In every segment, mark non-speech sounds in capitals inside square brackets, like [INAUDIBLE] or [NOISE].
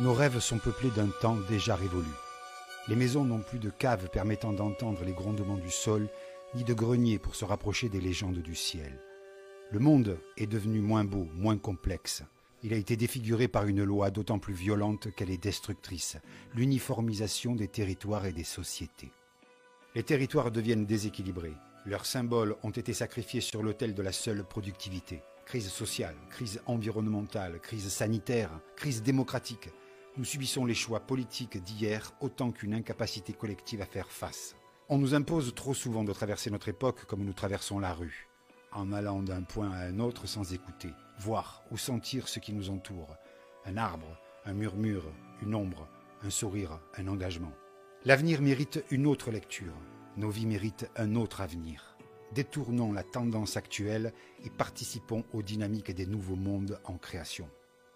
nos rêves sont peuplés d'un temps déjà révolu. Les maisons n'ont plus de caves permettant d'entendre les grondements du sol, ni de greniers pour se rapprocher des légendes du ciel. Le monde est devenu moins beau, moins complexe. Il a été défiguré par une loi d'autant plus violente qu'elle est destructrice, l'uniformisation des territoires et des sociétés. Les territoires deviennent déséquilibrés. Leurs symboles ont été sacrifiés sur l'autel de la seule productivité. Crise sociale, crise environnementale, crise sanitaire, crise démocratique. Nous subissons les choix politiques d'hier autant qu'une incapacité collective à faire face. On nous impose trop souvent de traverser notre époque comme nous traversons la rue, en allant d'un point à un autre sans écouter, voir ou sentir ce qui nous entoure. Un arbre, un murmure, une ombre, un sourire, un engagement. L'avenir mérite une autre lecture. Nos vies méritent un autre avenir. Détournons la tendance actuelle et participons aux dynamiques des nouveaux mondes en création.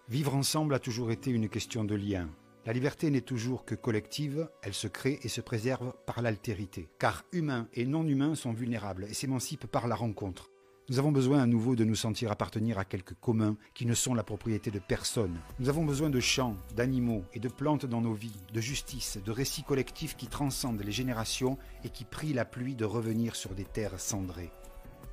Vivre ensemble a toujours été une question de lien, la liberté n'est toujours que collective, elle se crée et se préserve par l'altérité. Car humains et non humains sont vulnérables et s'émancipent par la rencontre. Nous avons besoin à nouveau de nous sentir appartenir à quelques communs qui ne sont la propriété de personne. Nous avons besoin de champs, d'animaux et de plantes dans nos vies, de justice, de récits collectifs qui transcendent les générations et qui prient la pluie de revenir sur des terres cendrées.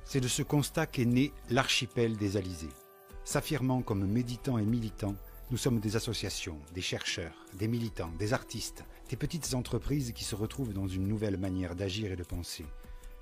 C'est de ce constat qu'est né l'archipel des Alizés. S'affirmant comme méditants et militants, nous sommes des associations, des chercheurs, des militants, des artistes, des petites entreprises qui se retrouvent dans une nouvelle manière d'agir et de penser.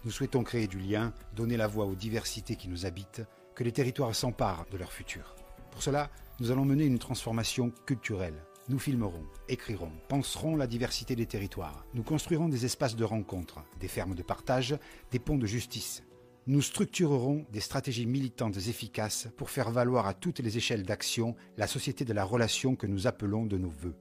Nous souhaitons créer du lien, donner la voix aux diversités qui nous habitent, que les territoires s'emparent de leur futur. Pour cela, nous allons mener une transformation culturelle. Nous filmerons, écrirons, penserons la diversité des territoires. Nous construirons des espaces de rencontre, des fermes de partage, des ponts de justice, nous structurerons des stratégies militantes efficaces pour faire valoir à toutes les échelles d'action la société de la relation que nous appelons de nos voeux.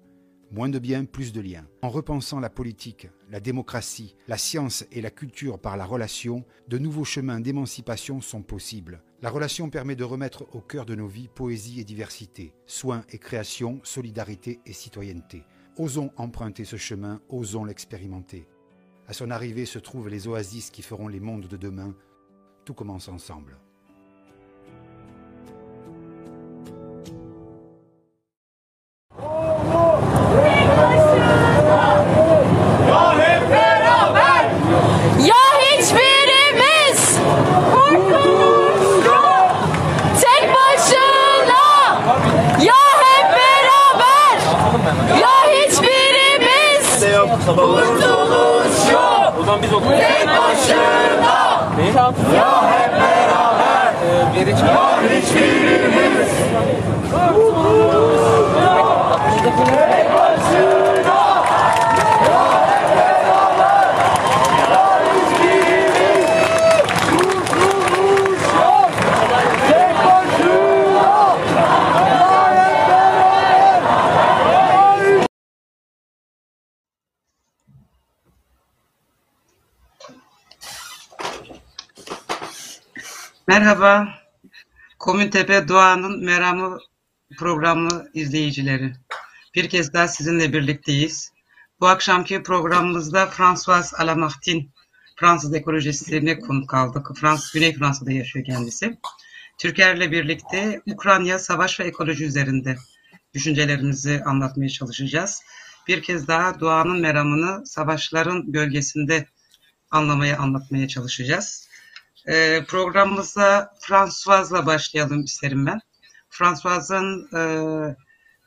Moins de biens, plus de liens. En repensant la politique, la démocratie, la science et la culture par la relation, de nouveaux chemins d'émancipation sont possibles. La relation permet de remettre au cœur de nos vies poésie et diversité, soins et création, solidarité et citoyenneté. Osons emprunter ce chemin, osons l'expérimenter. À son arrivée se trouvent les oasis qui feront les mondes de demain, tout commence ensemble. Ya hep beraber ya hiçbirimiz tek başına Merhaba, Komüntepe Doğan'ın Meramı programı izleyicileri. Bir kez daha sizinle birlikteyiz. Bu akşamki programımızda François Alamartin, Fransız ekolojistlerine konuk aldık. Fransız, Güney Fransa'da yaşıyor kendisi. Türker'le birlikte Ukrayna savaş ve ekoloji üzerinde düşüncelerimizi anlatmaya çalışacağız. Bir kez daha doğanın meramını savaşların gölgesinde anlamaya, anlatmaya çalışacağız. Ee, programımıza François'la başlayalım isterim ben. François'ın e,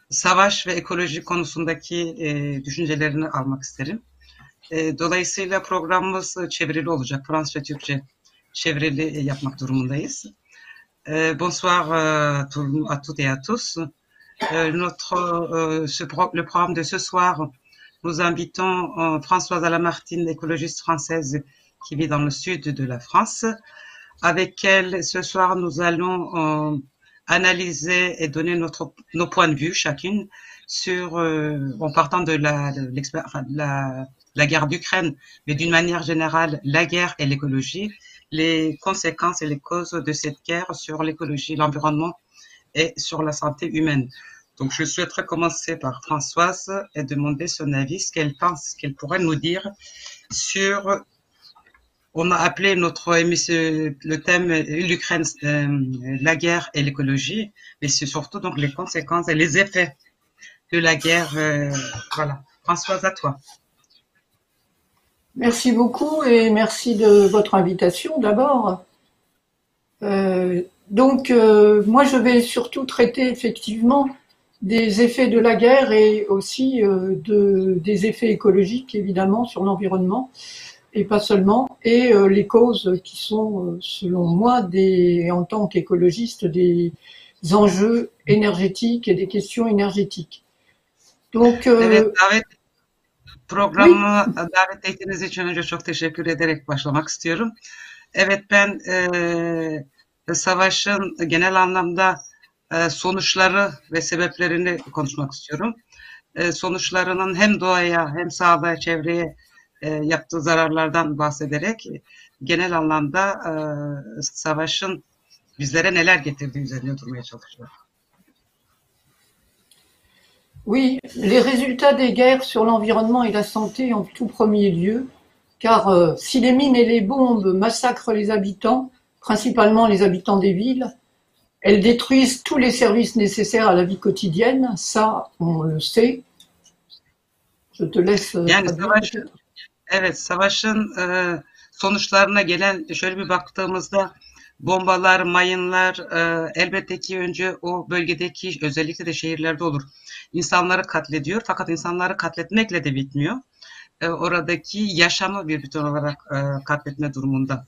savaş ve ekoloji konusundaki e, düşüncelerini almak isterim. E, dolayısıyla programımız çevrili olacak. Fransızca, Türkçe çevrili yapmak durumundayız. E, bonsoir tout- à toutes et à tous. Notre, ce pro- le programme de ce soir, nous invitons euh, Françoise Alamartine, écologiste française qui vit dans le sud de la France. Avec elle, ce soir, nous allons euh, analyser et donner notre, nos points de vue chacune sur, euh, en partant de la, la, la guerre d'Ukraine, mais d'une manière générale, la guerre et l'écologie, les conséquences et les causes de cette guerre sur l'écologie, l'environnement et sur la santé humaine. Donc, je souhaiterais commencer par Françoise et demander son avis, ce qu'elle pense, ce qu'elle pourrait nous dire sur on a appelé notre émission, le thème euh, l'Ukraine, euh, la guerre et l'écologie, mais c'est surtout donc les conséquences et les effets de la guerre. Euh, voilà. Françoise, à toi. Merci beaucoup et merci de votre invitation d'abord. Donc, moi, je vais surtout traiter effectivement des effets de la guerre et aussi de, des effets écologiques, évidemment, sur l'environnement, et pas seulement, et euh, les causes qui sont, euh, selon moi, des, en tant qu'écologiste, des enjeux énergétiques et des questions énergétiques. Donc, euh, Evet, davet programı davet ettiğiniz için önce çok teşekkür ederek başlamak istiyorum. Evet ben e, savaşın genel anlamda e, sonuçları ve sebeplerini konuşmak istiyorum. E, sonuçlarının hem doğaya hem sağlığa, çevreye yaptığı zararlardan bahsederek genel anlamda e, savaşın bizlere neler getirdiği üzerine durmaya çalışıyorum. Oui, les résultats des guerres sur l'environnement et la santé en tout premier lieu, car euh, si les mines et les bombes massacrent les habitants, principalement les habitants des villes, elles détruisent tous les services nécessaires à la vie quotidienne, ça on le sait. Je te laisse. euh, Yani savaş. Evet savaşın e, sonuçlarına gelen şöyle bir baktığımızda bombalar, mayınlar e, elbette ki önce o bölgedeki özellikle de şehirlerde olur. İnsanları katlediyor fakat insanları katletmekle de bitmiyor. E, oradaki yaşamı bir bütün olarak e, katletme durumunda.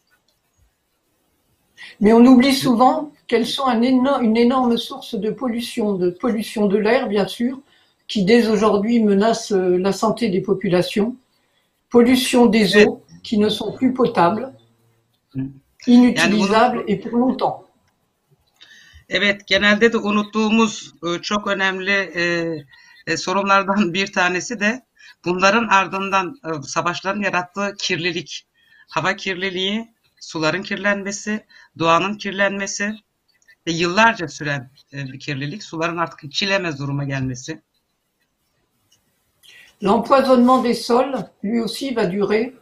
Mais on oublie souvent qu'elles sont un éno- une énorme source de pollution, de pollution de l'air bien sûr, qui dès aujourd'hui menace euh, la santé des populations, pollution des eaux qui ne sont plus potables, inutilisables et pour longtemps. Evet, genelde de unuttuğumuz e, çok önemli e, e, sorunlardan [LAUGHS] bir tanesi de bunların ardından e, savaşların yarattığı kirlilik, hava kirliliği, suların kirlenmesi, doğanın kirlenmesi ve yıllarca süren e, bir kirlilik, suların artık içilemez duruma gelmesi. L'empoisonnement des sols, lui aussi, va durer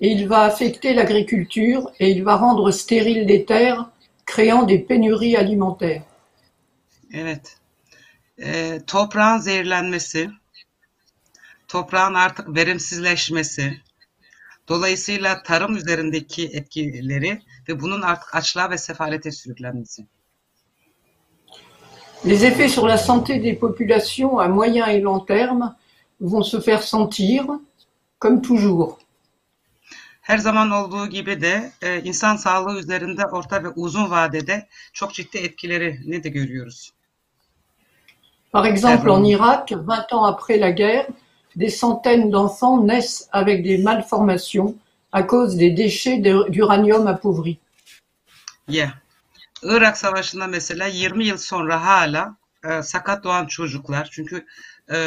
et il va affecter l'agriculture et il va rendre stériles les terres, créant des pénuries alimentaires. Evet. E, toprağın zehirlenmesi, toprağın artık verimsizleşmesi, dolayısıyla tarım üzerindeki etkileri ve bunun artık açlığa ve sefalete sürüklenmesi. Les effets sur la santé des populations à moyen et long terme vont se faire sentir, comme toujours. Her zaman olduğu gibi de insan sağlığı üzerinde orta ve uzun vadede çok ciddi etkilerini de görüyoruz? Par exemple, en Irak, 20 ans après la guerre, des centaines d'enfants naissent avec des malformations à cause des déchets d'uranium appauvri. Yeah. Irak Savaşı'nda mesela 20 yıl sonra hala e, sakat doğan çocuklar çünkü e,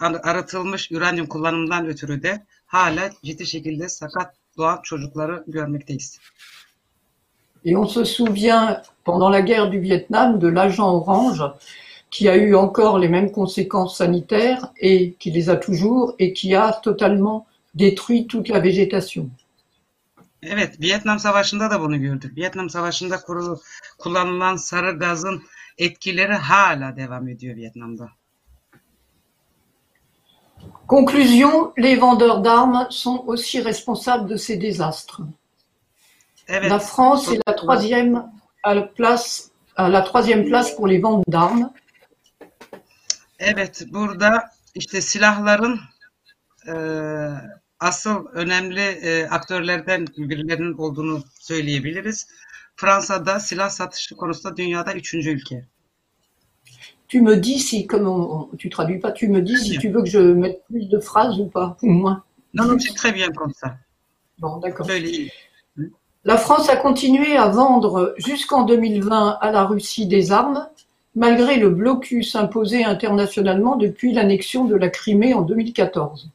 ar- aratılmış uranyum kullanımından ötürü de hala ciddi şekilde sakat doğan çocukları görmekteyiz. Et on se souvient, pendant la guerre du Vietnam, de l'agent orange, qui a eu encore les mêmes conséquences sanitaires et qui les a toujours et qui a totalement détruit toute la végétation. Evet, Vietnam Savaşı'nda da bunu gördük. Vietnam Savaşı'nda kullanılan sarı gazın etkileri hala devam ediyor Vietnam'da. Conclusion, les vendeurs d'armes sont aussi responsables de ces désastres. Evet. La France est la troisième à la place, à la troisième place pour les ventes d'armes. Evet, burada işte silahların e, asıl önemli e, aktörlerden birilerinin olduğunu söyleyebiliriz. Fransa'da silah satışı konusunda dünyada üçüncü ülke. Tu me dis si, comme on, on- tu traduis pas, tu me dis si tu veux que je mette plus de phrases ou pas, ou moins. Non, non, c'est très bien comme ça. Bon, d'accord. Söyleyeyim. La France a continué à vendre jusqu'en 2020 à la Russie des armes, malgré le blocus imposé internationalement depuis l'annexion de la Crimée en 2014.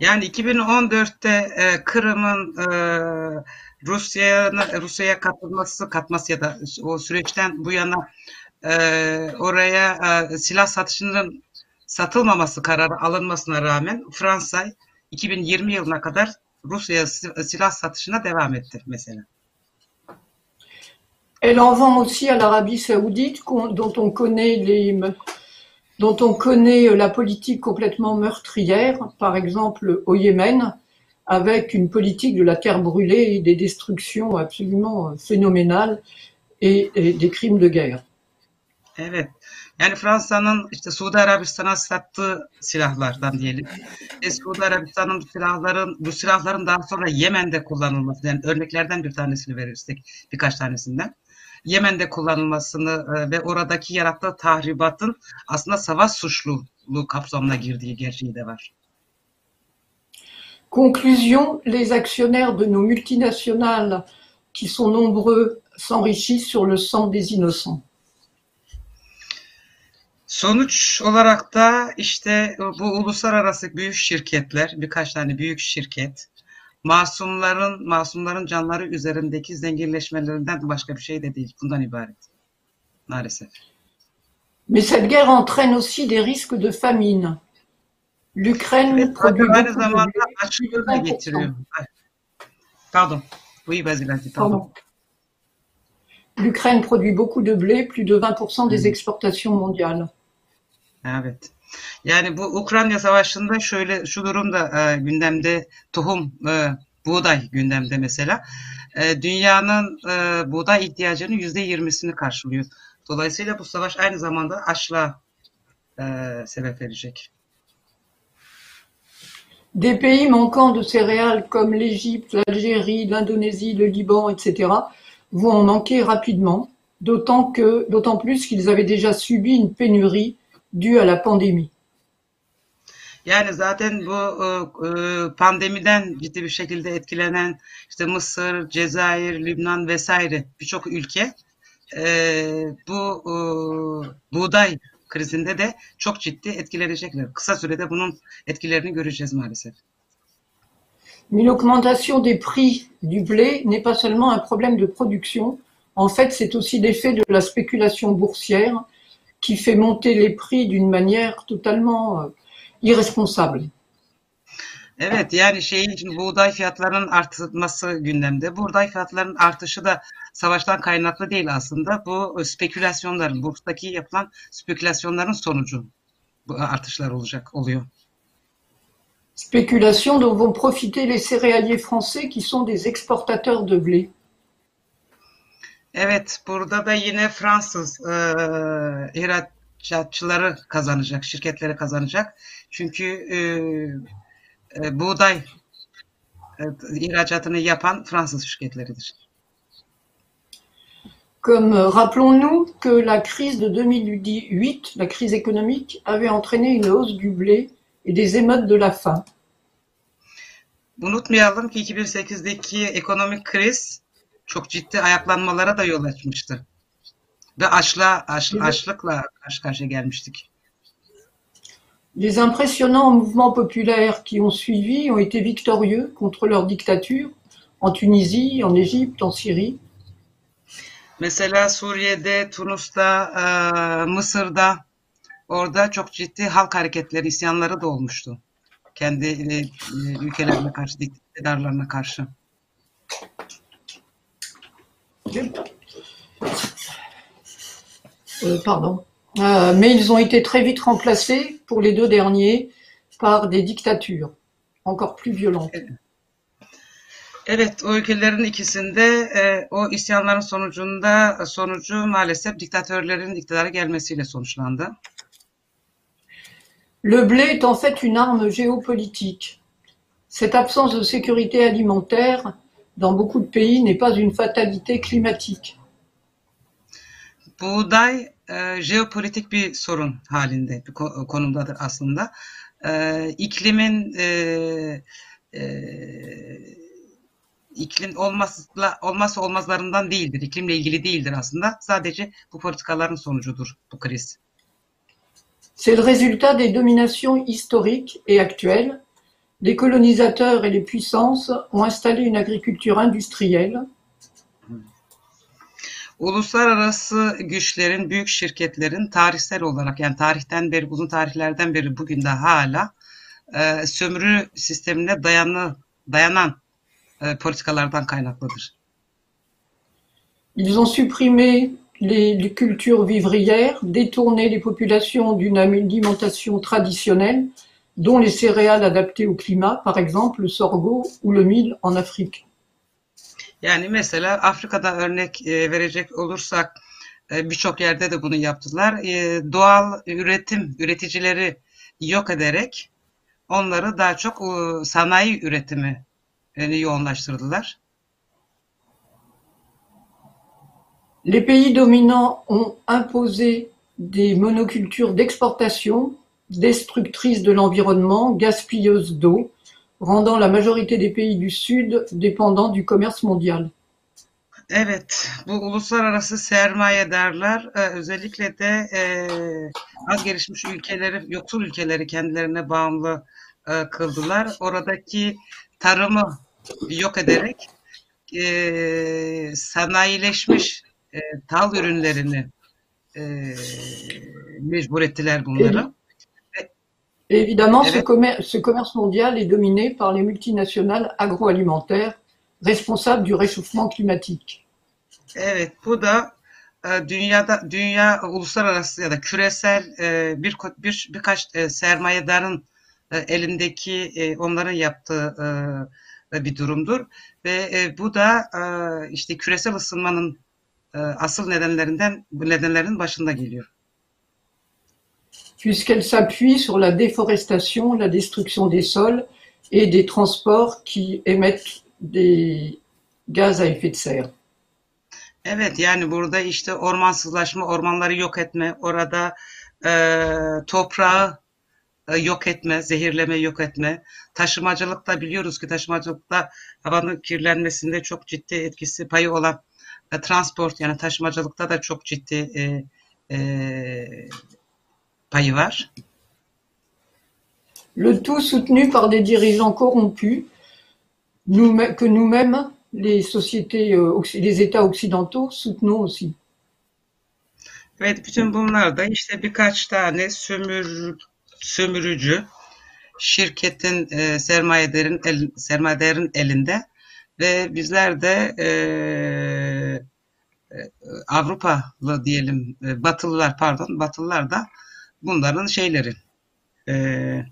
Yani 2014'te e, Kırım'ın e, Rusya'nın Rusya'ya katılması katması ya da o süreçten bu yana oraya silah satışının satılmaması kararı alınmasına rağmen Fransa 2020 yılına kadar Rusya'ya si- silah satışına devam etti mesela. Elle en vend aussi à l'Arabie saoudite, dont on connaît connaît la politique complètement meurtrière, par exemple au Yémen, avec une politique de la terre brûlée et des destructions absolument phénoménales et, et des crimes de guerre. Evet. Yani Fransa'nın işte Suudi Arabistan'a sattığı silahlardan diyelim. E, Suudi Arabistan'ın silahların bu silahların daha sonra Yemen'de kullanılması yani örneklerden bir tanesini verirsek birkaç tanesinden. Yemen'de kullanılmasını e, ve oradaki yarattığı tahribatın aslında savaş suçluluğu kapsamına girdiği gerçeği de var. Conclusion, les actionnaires de nos multinationales, qui sont nombreux, s'enrichissent sur le sang des innocents. Sonuç olarak da işte bu uluslararası büyük şirketler, birkaç tane büyük şirket, masumların masumların canları üzerindeki zenginleşmelerinden başka bir şey de değil. Bundan ibaret. Maalesef. Mais cette guerre entraîne aussi des risques de famine. L'Ukraine produit beaucoup de zamanda blé, plus de açlığı da 20%. getiriyor. Ay. Pardon. Oui, vas-y, vas-y, pardon. L'Ukraine produit beaucoup de blé, plus de 20% des Mhm. exportations mondiales. Evet. Yani bu Ukrayna Savaşı'nda şöyle şu durum da e, gündemde tohum, e, buğday gündemde mesela. E, dünyanın e, buğday ihtiyacının yüzde yirmisini karşılıyor. Dolayısıyla bu savaş aynı zamanda açlığa e, sebep verecek. Des pays manquant de céréales comme l'Égypte, l'Algérie, l'Indonésie, le Liban, etc., vont en manquer rapidement, que, d'autant plus qu'ils avaient déjà subi une pénurie due à la pandémie. Yani zaten bu e, e, pandemiden ciddi bir şekilde etkilenen işte Mısır, Cezayir, Lübnan vesaire birçok ülke e, bu e, buğday krizinde de çok ciddi etkilenecekler. Kısa sürede bunun etkilerini göreceğiz maalesef. Mais l'augmentation des prix du blé n'est pas seulement un problème de production, en fait c'est aussi l'effet de la spéculation boursière qui fait monter les prix d'une manière totalement euh, irresponsable. Evet yani şeyin şimdi buğday fiyatlarının artması gündemde. Buğday fiyatlarının artışı da savaştan kaynaklı değil aslında. Bu spekülasyonların, burstaki yapılan spekülasyonların sonucu bu artışlar olacak oluyor. Spéculation dont vont profiter les céréaliers français qui sont des exportateurs de blé. Evet, burada da yine Fransız e, ihracatçıları kazanacak, şirketleri kazanacak. Çünkü e, e, buğday e, ihracatını yapan Fransız şirketleridir. Comme euh, rappelons-nous que la crise de 2008, la crise économique, avait entraîné une hausse du blé et des émeutes de la faim. Unutmayalım ki 2008'deki ekonomik kriz çok ciddi ayaklanmalara da yol açmıştı. Ve açla, aç, açlıkla karşı karşıya gelmiştik. Les impressionnants mouvements populaires qui ont suivi ont été victorieux contre leur dictature en Tunisie, en Égypte, en Syrie. Mesela Suriye'de, Tunus'ta, e, Mısır'da orada çok ciddi halk hareketleri, isyanları da olmuştu. Kendi e, ülkelerine karşı, iktidarlarına karşı. Euh, pardon. Euh, mais ils ont été très vite remplacés pour les deux derniers par des dictatures encore plus violentes. Evet, o ülkelerin ikisinde e, o isyanların sonucunda sonucu maalesef diktatörlerin iktidara gelmesiyle sonuçlandı. Le blé est en fait une arme géopolitique. Cette absence de sécurité alimentaire dans beaucoup de pays n'est pas une fatalité climatique. Buğday e, jeopolitik bir sorun halinde bir ko- konumdadır aslında. E, iklimin e, e, iklim olmazsa olmazsa olmazlarından değildir. İklimle ilgili değildir aslında. Sadece bu politikaların sonucudur bu kriz. C'est le résultat des dominations historiques et actuelles. Les colonisateurs et les puissances ont installé une agriculture industrielle Uluslararası güçlerin, büyük şirketlerin tarihsel olarak yani tarihten beri, uzun tarihlerden beri bugün de hala e, sömürü sistemine dayanı, dayanan e, politikalardan kaynaklıdır. Ils ont supprimé les cultures vivrières, détourner les populations d'une alimentation traditionnelle, dont les céréales adaptées au climat, par exemple le sorgho ou le mil en Afrique. Yani mesela Afrika'da örnek e, verecek olursak e, birçok yerde de bunu yaptılar. E, doğal üretim üreticileri yok ederek onları daha çok sanayi üretimi yoğunlaştırdılar. Les pays dominants ont imposé des monocultures d'exportation destructrices de l'environnement, gaspilleuses d'eau, rendant la majorité des pays du Sud dépendants du commerce mondial. Evet, bu uluslararası sermayedarlar e, özellikle de e, az gelişmiş ülkeleri, yoksul ülkeleri kendilerine bağımlı e, kıldılar. Oradaki tarımı yok ederek e, sanayileşmiş e, tal ürünlerini e, mecbur ettiler bunları. Évidemment, ce, commerce, ce commerce mondial est dominé par les multinationales agroalimentaires responsables du réchauffement climatique. Evet, bu da e, dünyada dünya uluslararası ya da küresel e, bir, bir birkaç e, sermayedarın elindeki onların yaptığı bir durumdur ve bu da işte küresel ısınmanın asıl nedenlerinden bu nedenlerin başında geliyor. Puisqu'elle s'appuie sur la déforestation, la destruction des sols et des transports qui émettent des gaz à effet de serre. Evet yani burada işte ormansızlaşma, ormanları yok etme, orada e, toprağı e, yok etme, zehirleme yok etme. Taşımacılıkta biliyoruz ki taşımacılıkta havanın kirlenmesinde çok ciddi etkisi payı olan e, transport yani taşımacılıkta da çok ciddi e, e, payı var. Le tout soutenu par des dirigeants corrompus nous, que nous-mêmes les sociétés, euh, les États occidentaux soutenons aussi. Evet, bütün bunlar da işte birkaç tane sömür, sömürücü şirketin e, sermayelerin el, sermayelerin elinde ve bizler de e, e, Avrupalı diyelim e, Batılılar pardon Batılılar da e.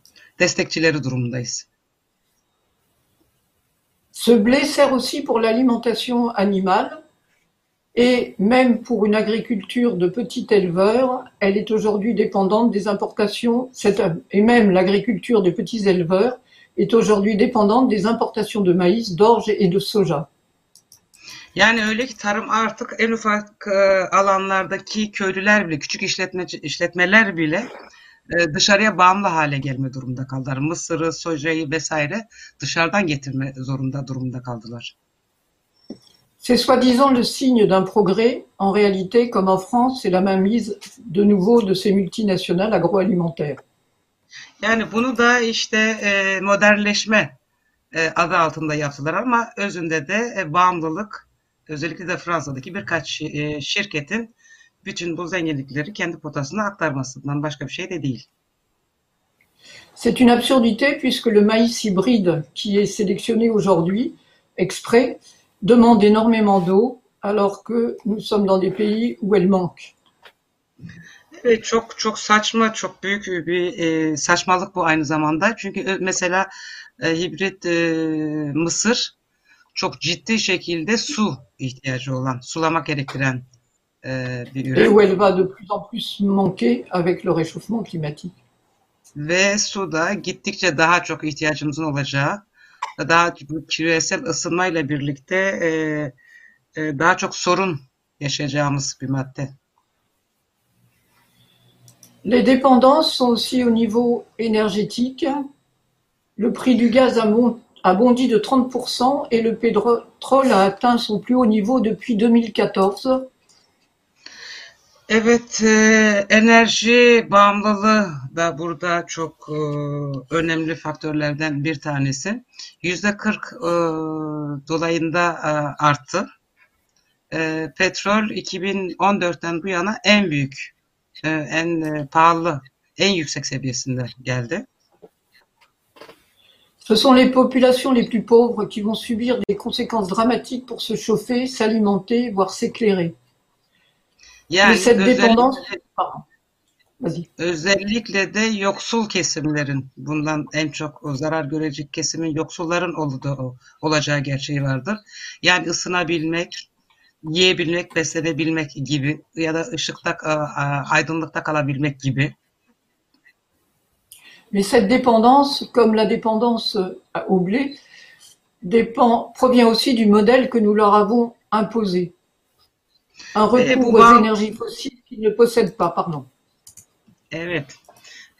Ce blé sert aussi pour l'alimentation animale et même pour une agriculture de petits éleveurs, elle est aujourd'hui dépendante des importations, et même l'agriculture de petits éleveurs est aujourd'hui dépendante des importations de maïs, d'orge et de soja. Yani öyle ki tarım artık en ufak e, alanlardaki köylüler bile, küçük işletme, işletmeler bile e, dışarıya bağımlı hale gelme durumunda kaldılar. Mısırı, sojayı vesaire dışarıdan getirme zorunda durumunda kaldılar. C'est soi-disant le signe d'un progrès. En réalité, comme en France, c'est la mainmise de nouveau de ces multinationales agroalimentaires. Yani bunu da işte e, modernleşme e, adı altında yaptılar ama özünde de e, bağımlılık özellikle de Fransa'daki birkaç e, şirketin bütün bu zenginlikleri kendi potasına aktarmasından başka bir şey de değil. C'est une absurdité puisque le maïs hybride qui est sélectionné aujourd'hui exprès demande énormément d'eau alors que nous sommes dans des pays où elle manque. Evet çok çok saçma, çok büyük bir e, saçmalık bu aynı zamanda. Çünkü e, mesela e, hibrit e, mısır çok ciddi şekilde su ihtiyacı olan, sulamak gerektiren e, bir ürün. Et où elle va de plus en plus manquer avec le réchauffement climatique. Ve suda gittikçe daha çok ihtiyacımızın olacağı, daha küresel ısınmayla birlikte e, e, daha çok sorun yaşayacağımız bir madde. Les dépendances sont aussi au niveau énergétique. Le prix du gaz a, bon, a bondi de 30% et le pétrole a atteint son plus haut niveau depuis 2014. Evet, e, enerji bağımlılığı da burada çok e, önemli faktörlerden bir tanesi. Yüzde 40 e, dolayında arttı. Petrol 2014'ten bu yana en büyük, en pahalı, en yüksek seviyesinde geldi. Ce sont les populations les plus pauvres qui vont subir des conséquences dramatiques pour se chauffer, s'alimenter, voire s'éclairer. Yani Mais cette dépendance, özellikle de yoksul kesimlerin bundan en çok o zarar görecek kesimin yoksulların olduğu, olacağı gerçeği vardır. Yani ısınabilmek, yiyebilmek, beslenebilmek gibi ya da ışıkta, aydınlıkta kalabilmek gibi. Mais cette dépendance, comme la dépendance au blé, dépend, provient aussi du modèle que nous leur avons imposé. Un Et recours aux énergies fossiles qu'ils ne possèdent pas, pardon. Evet.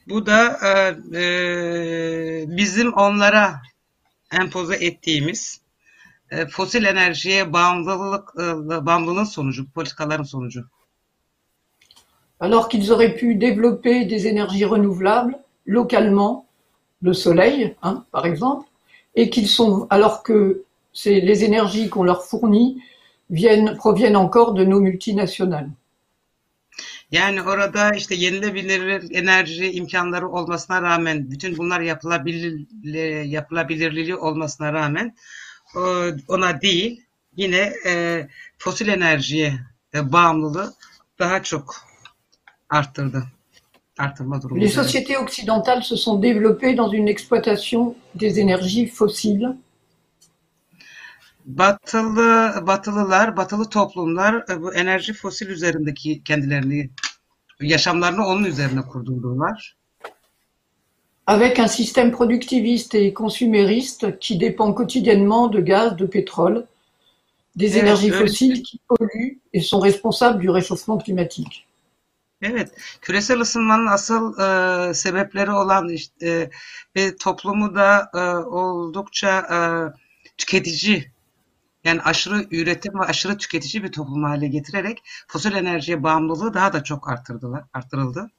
Bu da e, e, bizim onlara empoze ettiğimiz e, fosil enerjiye bağımlılık e, bağımlılığın sonucu, politikaların sonucu. Alors qu'ils auraient pu développer des énergies renouvelables localement, le soleil, hein, par exemple, et qu'ils sont, alors que c'est les énergies qu'on leur fournit viennent, proviennent encore de nos multinationales. Yani orada işte yenilebilir enerji imkanları olmasına rağmen, bütün bunlar yapılabilir yapılabilirliği olmasına rağmen ona değil, yine e, fosil enerjiye e, bağımlılığı daha çok arttırdı. Les sociétés occidentales se sont développées dans une exploitation des énergies fossiles Batılı Batılılar, Batılı toplumlar e, bu enerji fosil üzerindeki kendilerini yaşamlarını onun üzerine kurdurdular. avec un système productiviste et consumériste qui dépend quotidiennement de gaz, de pétrole, des énergies öyle. fossiles qui polluent et sont responsables du réchauffement climatique. Evet, küresel ısınmanın asıl e, sebepleri olan işte ve toplumu da e, oldukça e, tüketici yani aşırı üretim ve aşırı tüketici bir toplum hale getirerek fosil enerjiye bağımlılığı daha da çok arttırdılar, arttırıldı.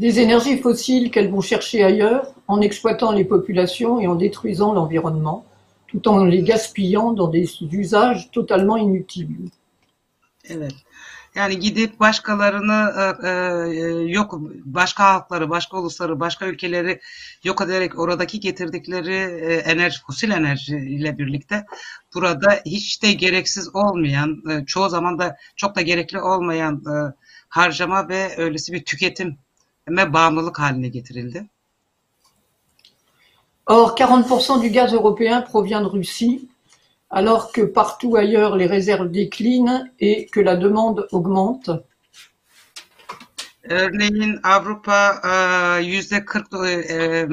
Des énergies fossiles qu'elles vont chercher ailleurs en exploitant les populations et en détruisant l'environnement, tout en les gaspillant dans des usages totalement inutiles. Evet. Yani gidip başkalarını e, e, yok başka halkları, başka ulusları, başka ülkeleri yok ederek oradaki getirdikleri e, enerji, fosil enerji ile birlikte burada hiç de gereksiz olmayan, e, çoğu zaman da çok da gerekli olmayan e, harcama ve öylesi bir tüketim ve bağımlılık haline getirildi. Or, 40% du gaz européen provient de Russie, alors que partout ailleurs les réserves déclinent et que la demande augmente. Örneğin Avrupa e, yüzde 40 e,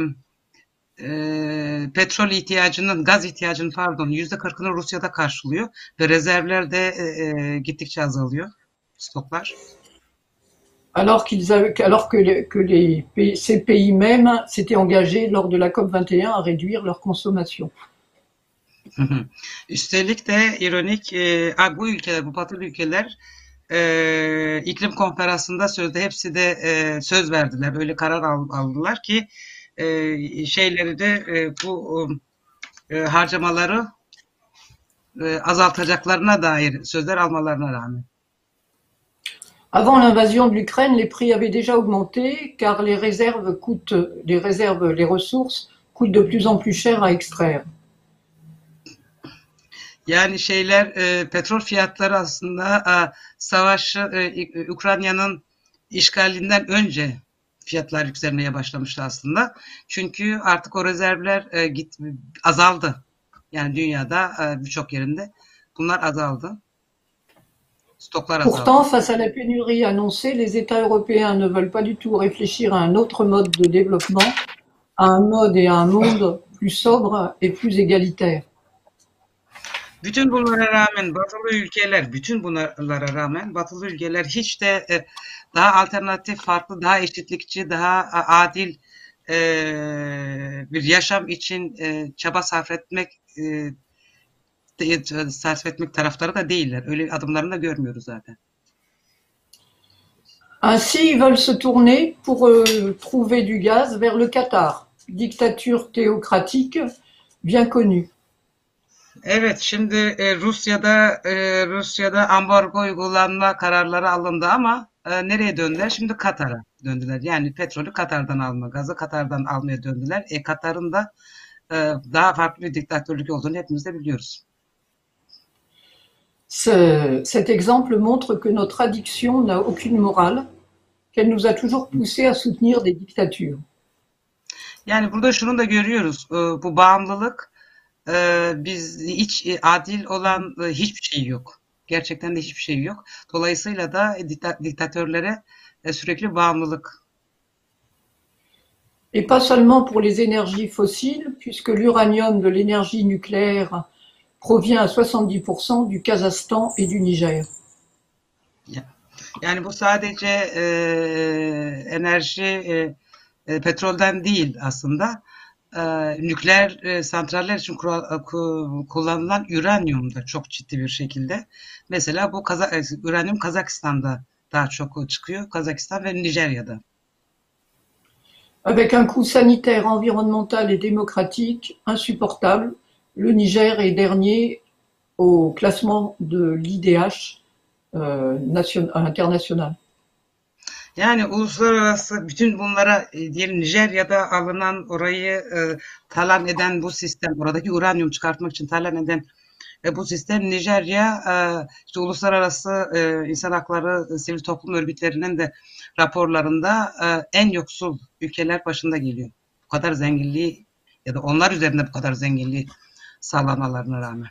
e, petrol ihtiyacının, gaz ihtiyacının pardon yüzde 40'ını Rusya'da karşılıyor ve rezervler de e, e, gittikçe azalıyor stoklar. Alors, qu'ils avaient, alors que, les, que les ces pays mêmes s'étaient engagés lors de la COP21 à réduire leur consommation. Üstelik de ironik e, bu ülkeler, bu batılı ülkeler e, iklim konferansında sözde hepsi de e, söz verdiler. Öyle karar al- aldılar ki e, şeyleri de e, bu e, harcamaları e, azaltacaklarına dair sözler almalarına rağmen. Avant l'invasion de l'Ukraine, les prix avaient déjà augmenté car les réserves coûtent, les réserves, les ressources coûtent de plus en plus cher à extraire. Yani şeyler e, petrol fiyatları aslında e, savaşı e, Ukrayna'nın işgalinden önce fiyatlar yükselmeye başlamıştı aslında. Çünkü artık o rezervler e, git azaldı. Yani dünyada e, birçok yerinde bunlar azaldı. Pourtant, face à la pénurie annoncée, les États européens ne veulent pas du tout réfléchir à un autre mode de développement, à un mode et à un monde plus sobre et plus égalitaire. Bütün bunlara rağmen batılı ülkeler, bütün bunlara rağmen batılı ülkeler hiç de e, daha alternatif, farklı, daha eşitlikçi, daha a- adil e, bir yaşam için e, çaba sarf etmek e, sarf etmek taraftarı da değiller. Öyle adımlarını da görmüyoruz zaten. Ainsi, ils veulent se tourner pour euh, trouver du gaz vers le Qatar, dictature théocratique bien connue. Evet, şimdi e, Rusya'da e, Rusya'da ambargo uygulanma kararları alındı ama e, nereye döndüler? Şimdi Katar'a döndüler. Yani petrolü Katar'dan alma, gazı Katar'dan almaya döndüler. E, Katar'ın da e, daha farklı bir diktatörlük olduğunu hepimiz de biliyoruz. Ce- cet exemple montre que notre addiction n'a aucune morale, qu'elle nous a toujours poussés à soutenir des dictatures. Yani burada şunu da görüyoruz. Ee, Bu bağımlılık e, biz hiç e, adil olan e, hiçbir şey yok. Gerçekten de hiçbir şey yok. Dolayısıyla da dikta- diktatörlere e, sürekli bağımlılık. Et pas seulement pour les énergies fossiles, puisque l'uranium de l'énergie nucléaire provient à 70% du Kazakhstan et du Niger. Yani bu sadece e, enerji e, e, petrolden değil aslında. E, nükleer e, santraller için e, ku- kullanılan uranyum da çok ciddi bir şekilde. Mesela bu Kaza uranyum Kazakistan'da daha çok çıkıyor. Kazakistan ve Nijerya'da. Avec un coût sanitaire, environnemental et démocratique insupportable, le Niger est dernier au classement de l'IDH euh, nation- international. Yani uluslararası bütün bunlara e, diyelim Nijerya'da alınan orayı e, talan eden bu sistem, oradaki uranyum çıkartmak için talan eden e, bu sistem Nijerya e, işte uluslararası e, insan hakları e, sivil toplum örgütlerinin de raporlarında e, en yoksul ülkeler başında geliyor. Bu kadar zenginliği ya da onlar üzerinde bu kadar zenginliği sağlamalarına rağmen.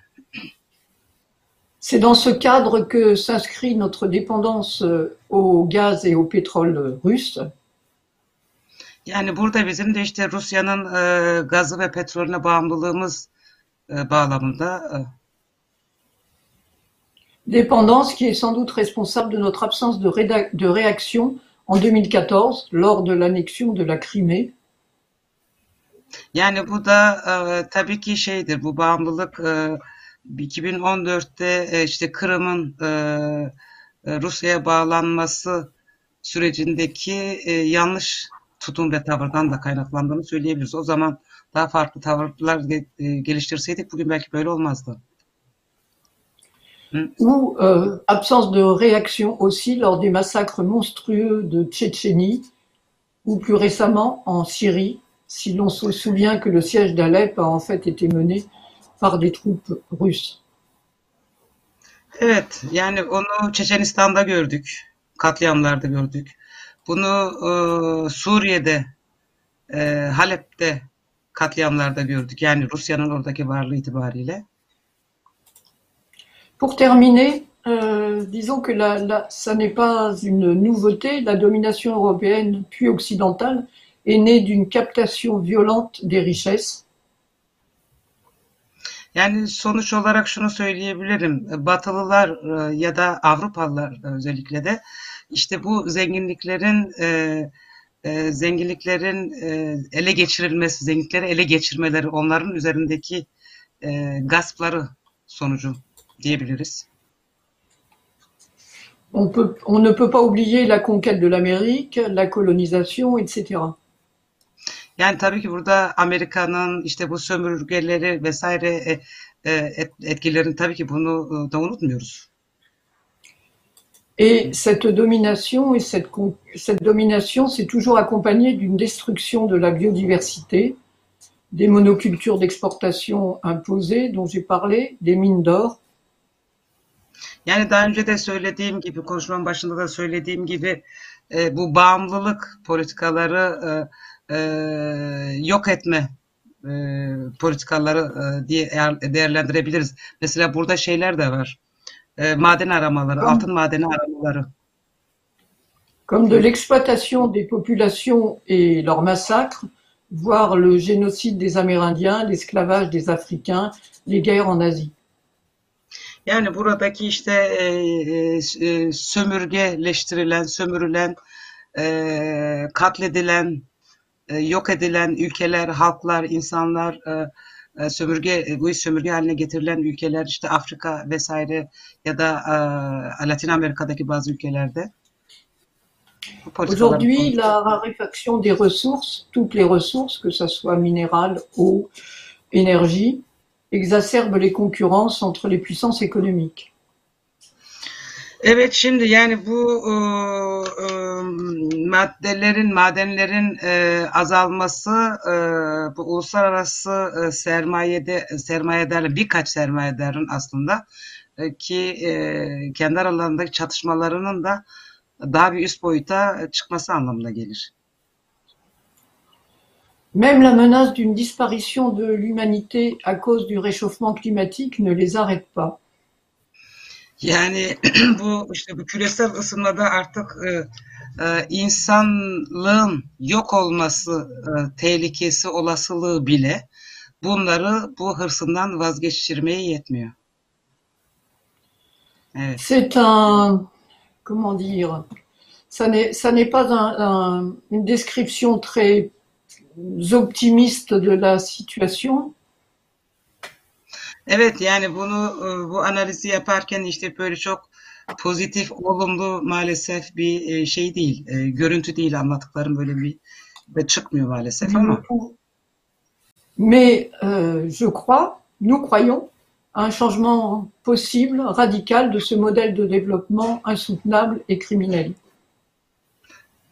C'est dans ce cadre que s'inscrit notre dépendance euh, au gaz et au pétrole euh, russe. Yani burada bizim de işte Rusya'nın e, gazı ve petrolüne bağımlılığımız e, bağlamında e, Dépendance qui est sans doute responsable de notre absence de, réaction en 2014 lors de l'annexion de la Crimée. Yani bu da e, tabii ki şeydir bu bağımlılık e, 2014'te e, işte Kırım'ın e, e, Rusya'ya bağlanması sürecindeki yanlış tutum ve tavırdan da kaynaklandığını söyleyebiliriz. O zaman daha farklı tavırlar ge- geliştirseydik bugün belki böyle olmazdı. Ou euh, absence de réaction aussi lors des massacres monstrueux de Tchétchénie ou plus récemment en Syrie, si l'on se souvient que le siège d'Alep a en fait été mené par des troupes russes. Evet, yani onu Çeçenistan'da gördük, katliamlarda gördük. Bunu e, Suriye'de, e, Halep'te katliamlarda gördük. Yani Rusya'nın oradaki varlığı itibariyle. Pour terminer, euh, disons que la, la- ça n'est pas une nouveauté. La domination européenne puis occidentale est née d'une captation violente des richesses. Yani sonuç olarak şunu söyleyebilirim. Batılılar e, ya da Avrupalılar özellikle de işte bu zenginliklerin e, e, zenginliklerin ele geçirilmesi, zenginlikleri ele geçirmeleri, onların üzerindeki gaspları sonucu diyebiliriz. On, peut, on ne peut pas oublier la conquête de l'Amérique, la colonisation, etc. Yani tabii ki burada Amerika'nın işte bu sömürgeleri vesaire e, e, et- etkilerini tabii ki bunu e, da unutmuyoruz. Et cette domination, et cette, cette domination, c'est toujours accompagné d'une destruction de la biodiversité, des monocultures d'exportation imposées dont j'ai parlé, des mines d'or, Yani daha önce de söylediğim gibi, konuşmanın başında da söylediğim gibi bu bağımlılık politikaları e, e, yok etme e, politikaları e, diye eğer- değerlendirebiliriz. Mesela burada şeyler de var. E, maden aramaları, Tamam. altın madeni aramaları. comme de l'exploitation des populations et leur massacre, voire le génocide des Amérindiens, l'esclavage des Africains, les guerres en Asie. Yani buradaki işte e, e, e, sömürgeleştirilen, sömürülen, e, katledilen, yok edilen ülkeler, halklar, insanlar, e, e, sömürge, e, bu sömürge haline getirilen ülkeler, işte Afrika vesaire ya da e, Latin Amerika'daki bazı ülkelerde. Aujourd'hui, la raréfaction des ressources, toutes les ressources, que ce soit minérales, eau, énergie, exacerbe les concurrences entre les puissances économiques. Evet şimdi yani bu e, e, maddelerin, madenlerin e, azalması e, bu uluslararası e, sermayede sermayedarla birkaç sermayedarın aslında e, ki e, kendi aralarındaki çatışmalarının da daha bir üst boyuta çıkması anlamına gelir. Même la menace d'une disparition de l'humanité à cause du réchauffement climatique ne les arrête pas. Yani [CLEARS THROAT] bu işte bu küresel ısınmada artık e, e, insanlığın yok olması e, tehlikesi olasılığı bile bunları bu hırsından vazgeçirmeye yetmiyor. Evet. C'est un, comment dire, ça n'est, ça n'est pas un, un- une description très optimiste de la situation, Evet yani bunu e, bu analizi yaparken işte böyle çok pozitif, olumlu maalesef bir e, şey değil, e, görüntü değil anlattıklarım böyle bir ve çıkmıyor maalesef ama mais euh, je crois, nous croyons, un changement possible, radical de ce modèle de développement insoutenable et criminel.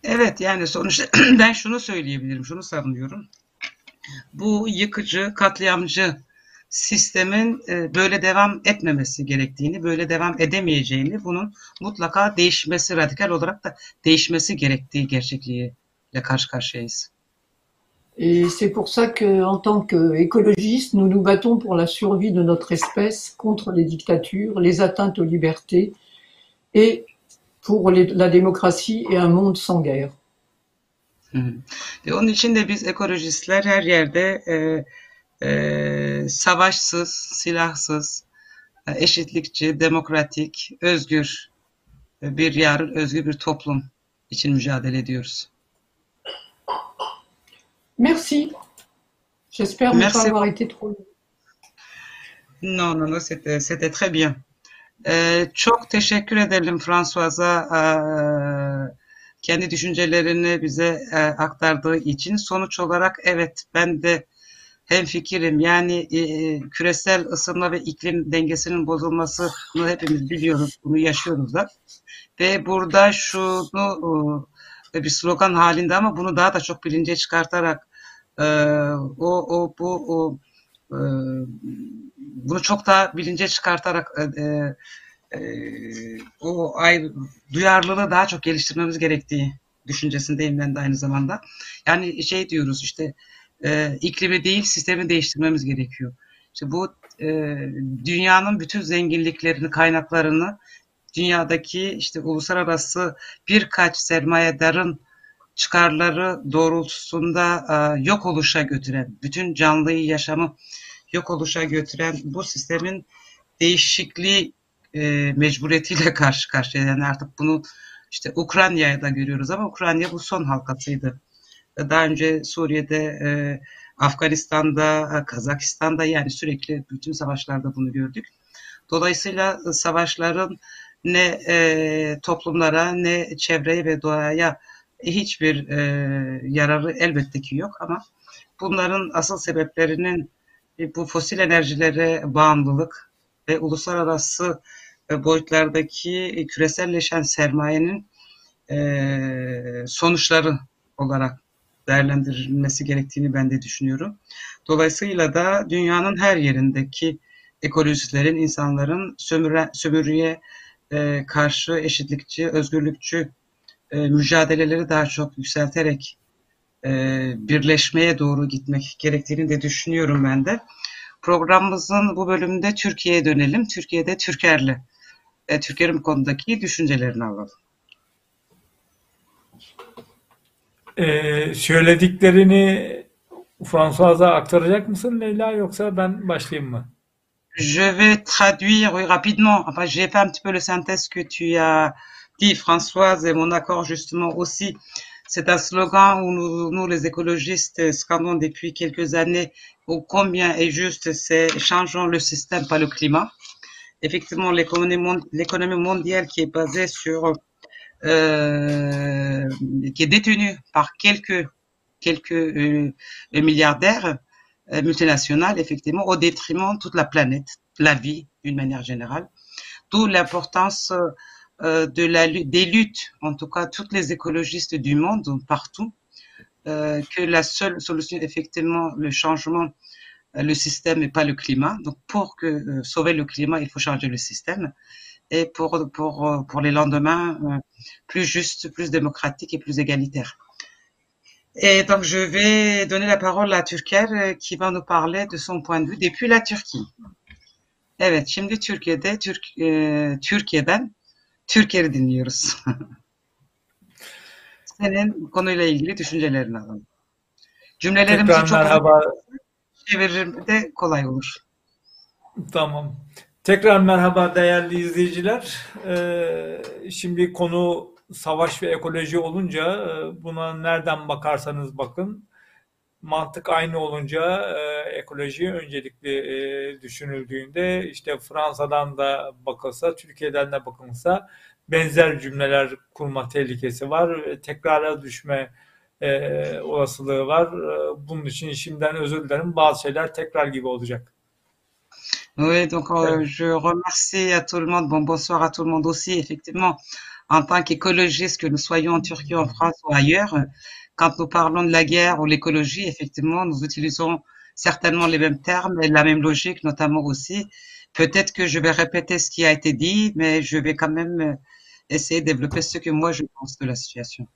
evet yani sonuçta [CLEARS THROAT] ben şunu söyleyebilirim, şunu savunuyorum. Bu yıkıcı, katliamcı sistemin e, böyle devam etmemesi gerektiğini, böyle devam edemeyeceğini, bunun mutlaka değişmesi, radikal olarak da değişmesi gerektiği gerçekliğiyle karşı karşıyayız. Et c'est pour ça que, en tant qu'écologistes, nous nous battons pour la survie de notre espèce contre les dictatures, les atteintes aux libertés et pour les- la démocratie et un monde sans guerre. Hı. Ve onun için de biz ekolojistler her yerde e, e, savaşsız, silahsız, e, eşitlikçi, demokratik, özgür e, bir yarın, özgür bir toplum için mücadele ediyoruz. Merci. J'espère ne pas avoir été trop long. Non, non, non, c'était, c'était très bien. Ee, çok teşekkür edelim François'a ee, kendi düşüncelerini bize ee, aktardığı için. Sonuç olarak evet ben de hemfikirim. Yani ee, küresel ısınma ve iklim dengesinin bozulmasını hepimiz biliyoruz. Bunu yaşıyoruz da. Ve burada şunu ee, bir slogan halinde ama bunu daha da çok bilince çıkartarak ee, o, o bu o, ee, bunu çok daha bilince çıkartarak e, e, e, o ay, duyarlılığı daha çok geliştirmemiz gerektiği düşüncesindeyim ben de aynı zamanda. Yani şey diyoruz işte e, iklimi değil sistemi değiştirmemiz gerekiyor. İşte bu e, dünyanın bütün zenginliklerini, kaynaklarını dünyadaki işte uluslararası birkaç sermayedarın çıkarları doğrultusunda e, yok oluşa götüren, bütün canlıyı, yaşamı yok oluşa götüren bu sistemin değişikliği e, mecburiyetiyle karşı karşıya. Yani artık bunu işte Ukrayna'da görüyoruz ama Ukrayna bu son halkasıydı. Daha önce Suriye'de, e, Afganistan'da, e, Kazakistan'da yani sürekli bütün savaşlarda bunu gördük. Dolayısıyla e, savaşların ne e, toplumlara ne çevreye ve doğaya hiçbir e, yararı elbette ki yok ama bunların asıl sebeplerinin e, bu fosil enerjilere bağımlılık ve uluslararası e, boyutlardaki e, küreselleşen sermayenin e, sonuçları olarak değerlendirilmesi gerektiğini ben de düşünüyorum. Dolayısıyla da dünyanın her yerindeki ekolojistlerin, insanların sömüre, sömürüye e, karşı eşitlikçi, özgürlükçü e, mücadeleleri daha çok yükselterek e, birleşmeye doğru gitmek gerektiğini de düşünüyorum ben de. Programımızın bu bölümünde Türkiye'ye dönelim. Türkiye'de Türker'le, e, Türker'in konudaki düşüncelerini alalım. Ben? Je vais traduire rapidement. Enfin, j'ai fait un petit peu le synthèse que tu as dit, Françoise, et mon accord justement aussi. C'est un slogan où nous, nous, les écologistes, scandons depuis quelques années où combien est juste, c'est changeons le système, pas le climat. Effectivement, l'économie mondiale qui est basée sur, euh, qui est détenue par quelques, quelques euh, milliardaires euh, multinationales, effectivement, au détriment de toute la planète, la vie d'une manière générale. D'où l'importance euh, de la, des luttes, en tout cas toutes les écologistes du monde, partout, euh, que la seule solution, effectivement, le changement le système et pas le climat. Donc, pour que, euh, sauver le climat, il faut changer le système. Et pour, pour, euh, pour les lendemains, euh, plus juste, plus démocratique et plus égalitaire. Et donc, je vais donner la parole à Türker e, qui va nous parler de son point de vue depuis la Turquie. Evet, şimdi Türkiye'de Türk e, Türkiye'den Türker'i dinliyoruz. [LAUGHS] Senin konuyla ilgili düşüncelerini alalım. Cümlelerimizi Tekrar çok merhaba. çevirir kolay olur. Tamam. Tekrar merhaba değerli izleyiciler. Ee, şimdi konu savaş ve ekoloji olunca e, buna nereden bakarsanız bakın mantık aynı olunca e, ekoloji öncelikli e, düşünüldüğünde işte Fransa'dan da bakılsa, Türkiye'den de bakılsa benzer cümleler kurma tehlikesi var. Tekrara düşme olasılığı var. Bunun için şimdiden özür dilerim. Bazı şeyler tekrar gibi olacak. Oui, donc euh, je remercie à tout le monde. Bon, bonsoir à tout le monde aussi. Effectivement, en tant qu'écologiste, que nous soyons en Turquie, en France ou ailleurs, quand nous parlons de la guerre ou l'écologie, effectivement, nous utilisons certainement les mêmes termes et la même logique, notamment aussi. Peut-être que je vais répéter ce qui a été dit, mais je vais quand même euh, essayer de développer ce que moi je pense de la situation.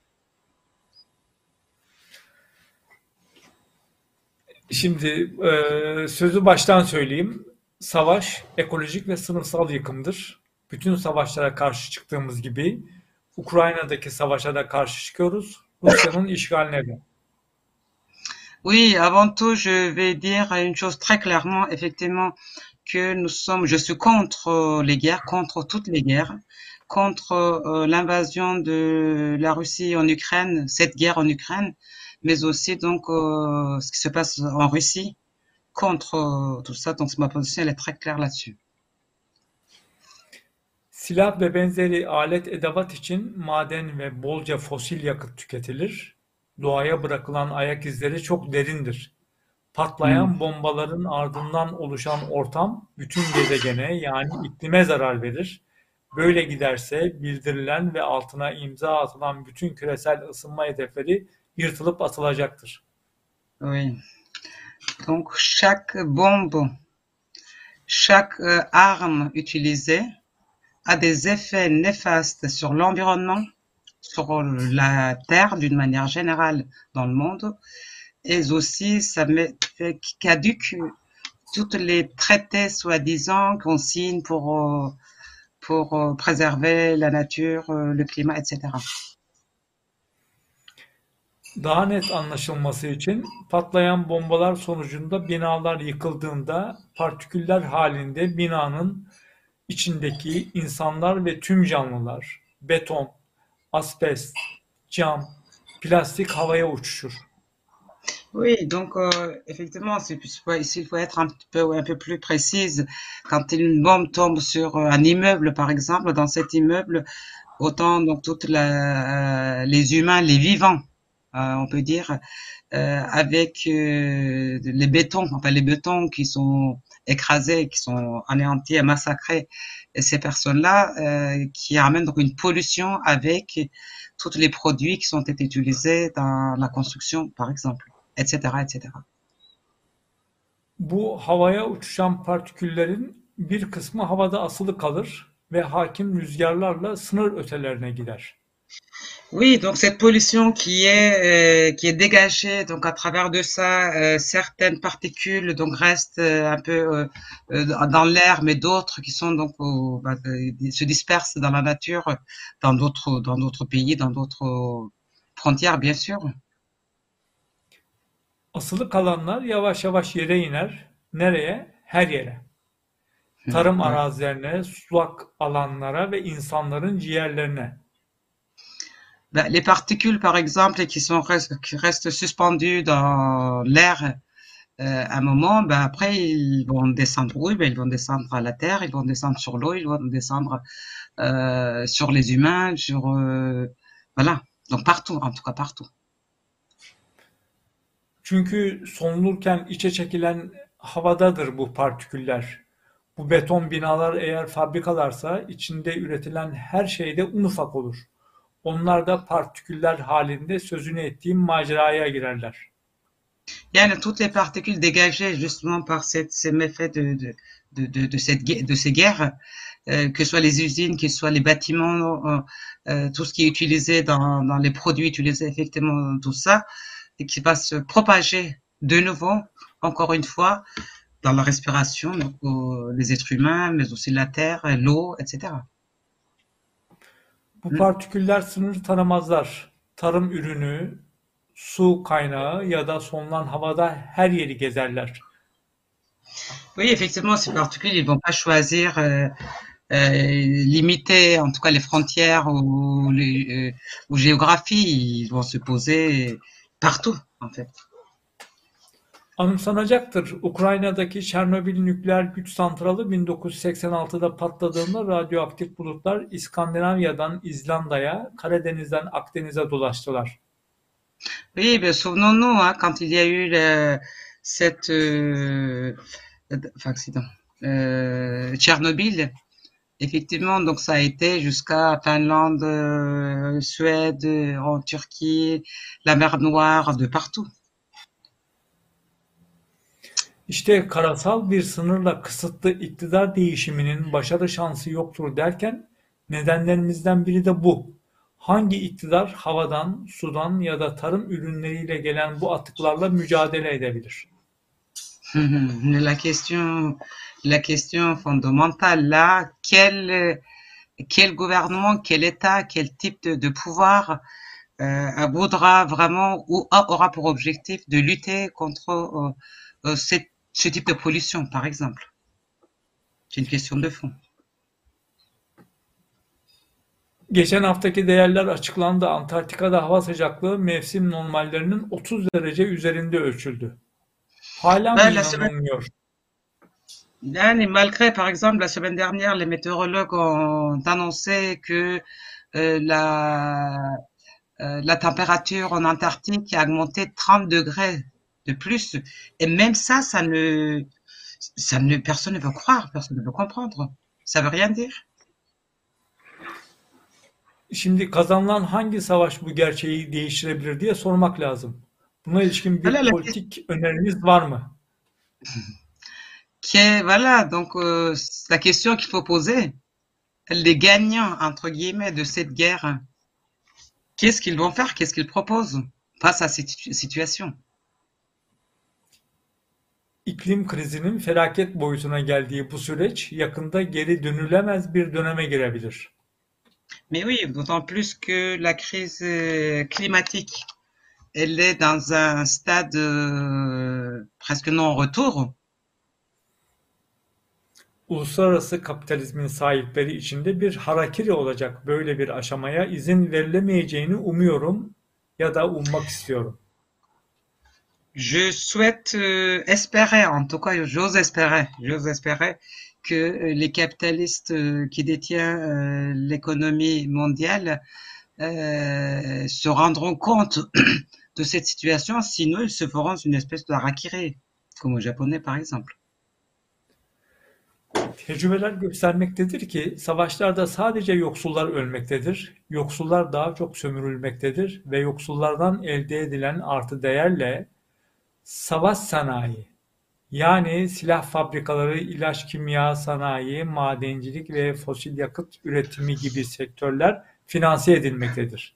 Şimdi e, sözü baştan söyleyeyim. Oui, avant tout, je vais dire une chose très clairement, effectivement, que nous sommes, je suis contre euh, les guerres, contre toutes les guerres, contre euh, l'invasion de la Russie en Ukraine, cette guerre en Ukraine, mais aussi donc euh, ce qui se passe en Russie, contre euh, tout ça. Donc ma position, elle est très claire là-dessus. Silah ve benzeri alet edevat için maden ve bolca fosil yakıt tüketilir. Doğaya bırakılan ayak izleri çok derindir. Patlayan bombaların ardından oluşan ortam bütün gezegene yani iklime zarar verir. Böyle giderse bildirilen ve altına imza atılan bütün küresel ısınma hedefleri yırtılıp atılacaktır. Oui. Donc chaque bombe, chaque euh, arme utilisée a des effets néfastes sur l'environnement, sur la Terre d'une manière générale dans le monde, et aussi ça met, fait caduque toutes les traités soi-disant qu'on signe pour, euh, pour euh, préserver la nature, le climat, etc. Daha net anlaşılması için patlayan bombalar sonucunda binalar yıkıldığında partiküller halinde binanın içindeki insanlar ve tüm canlılar, beton, asbest, cam, plastik havaya uçuşur. Oui, donc euh, effectivement, ici il faut être un petit peu, un peu plus précise. Quand une bombe tombe sur euh, un immeuble, par exemple, dans cet immeuble, autant donc toutes la- euh, les humains, les vivants, on peut dire, euh, avec euh, les bétons, enfin les bétons qui sont écrasés, qui sont anéantis et massacrés, ces personnes-là euh, qui amènent donc une pollution avec tous les produits qui ont été utilisés dans la construction, par exemple, etc., etc. Bu havaya uçuşan partiküllerin bir kısmı havada asılı kalır ve hakim rüzgarlarla sınır ötelerine gider. Oui, donc cette pollution qui est euh, qui est dégagée donc à travers de ça euh, certaines particules donc restent euh, un peu euh, euh, dans l'air mais d'autres qui sont donc au- bah, euh, se dispersent dans la nature dans d'autres dans d'autres pays dans d'autres frontières bien sûr. Asılı kalanlar yavaş yavaş yere iner. Nereye? Her yere. Tarım arazilerine, sulak alanlara ve insanların ciğerlerine. Ben, les particules, par exemple, qui sont qui restent suspendues dans l'air euh, un moment, ben après ils vont descendre où? Ben, ils vont descendre à la terre, ils vont descendre sur l'eau, ils vont descendre euh, sur les humains, sur euh, voilà. Donc partout, en tout cas partout. Çünkü solunurken içe çekilen havadadır bu partiküller. Bu beton binalar eğer fabrikalarsa içinde üretilen her şeyde un ufak olur. Onlar da partiküller toutes les particules dégagées justement par ces méfaits de, ces guerres, euh, que ce soit les usines, que ce soit les bâtiments, euh, euh, tout ce qui est utilisé dans, les produits utilisés, effectivement, tout ça, et qui va se propager de nouveau, encore une fois, dans la respiration, donc, les êtres humains, mais aussi la terre, l'eau, etc. Bu partiküller sınır tanımazlar. Tarım ürünü, su kaynağı ya da solunan havada her yeri gezerler. Oui, effectivement, ces particules, ils vont pas choisir, euh, euh, limiter en tout cas les frontières ou les euh, ou géographie, ils vont se poser partout en fait. Anımsanacaktır. Ukrayna'daki Çernobil nükleer güç santralı 1986'da patladığında radyoaktif bulutlar İskandinavya'dan İzlanda'ya, Karadeniz'den Akdeniz'e dolaştılar. Oui, ben, souvenons-nous hein, quand il y a eu le- cette euh, enfin, accident, euh, Tchernobyl. Effectivement, donc ça a été jusqu'à Finlande, euh, Suède, en Turquie, la mer Noire, de partout. İşte karasal bir sınırla kısıtlı iktidar değişiminin başarı şansı yoktur derken nedenlerimizden biri de bu. Hangi iktidar havadan, sudan ya da tarım ürünleriyle gelen bu atıklarla mücadele edebilir? La question, la question fondamentale là, quel, quel gouvernement, quel État, quel type de, de pouvoir euh, voudra vraiment ou aura pour objectif de lutter contre euh, euh, cette- ce type de pollution, par exemple. C'est une question de fond. Geçen haftaki değerler açıklandı. Antarktika'da hava sıcaklığı mevsim normallerinin 30 derece üzerinde ölçüldü. Hala mı Ben inanılmıyor? Yani, malgré, par exemple, la semaine dernière, les météorologues ont annoncé que euh, la, euh, la température en Antarctique a augmenté 30 degrés de plus. Et même ça, ça ne, ça ne, personne ne veut croire, personne ne veut comprendre. Ça veut rien dire. Şimdi kazanılan hangi savaş bu gerçeği değiştirebilir diye sormak lazım. Buna ilişkin bir la- politik öneriniz var mı? Qui est, voilà, donc euh, la question qu'il faut poser, les gagnants, entre guillemets, de cette guerre, qu'est-ce qu'ils vont faire, qu'est-ce qu'ils proposent face à cette situ- situation? İklim krizinin felaket boyutuna geldiği bu süreç yakında geri dönülemez bir döneme girebilir. Mais oui, d'autant plus que la crise euh, climatique, elle est dans un stade euh, presque non-retour. Uluslararası kapitalizmin sahipleri içinde bir harakiri olacak böyle bir aşamaya izin verilemeyeceğini umuyorum ya da ummak istiyorum. Je souhaite euh, espérer, en tout cas, j'ose espérer, j'ose espérer que euh, les capitalistes euh, qui détiennent euh, l'économie mondiale euh, se rendront compte [CLEARS THROAT] de cette situation, sinon ils se feront une espèce de harakiri, comme au japonais par exemple. Tecrübeler göstermektedir ki savaşlarda sadece yoksullar ölmektedir, yoksullar daha çok sömürülmektedir ve yoksullardan elde edilen artı değerle savaş sanayi yani silah fabrikaları, ilaç kimya sanayi, madencilik ve fosil yakıt üretimi gibi sektörler finanse edilmektedir.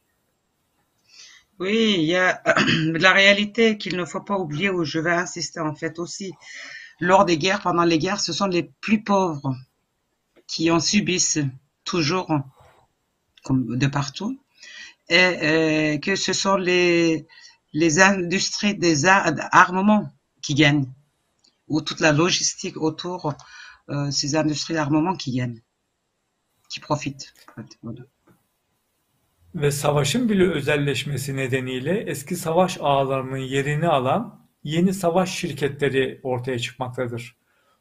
Oui, il y a [CLEARS THROAT] la réalité qu'il ne faut pas oublier, où je vais insister en fait aussi. Lors des guerres, pendant les guerres, ce sont les plus pauvres qui en subissent toujours, comme de partout, et euh, que ce sont les, les industries des ar- armements qui gagnent, ou toute la logistique autour euh, ces industries d'armement qui gagnent, qui profitent. Voilà. Ve savaşın bile özelleşmesi nedeniyle eski savaş ağlarının yerini alan yeni savaş şirketleri ortaya çıkmaktadır.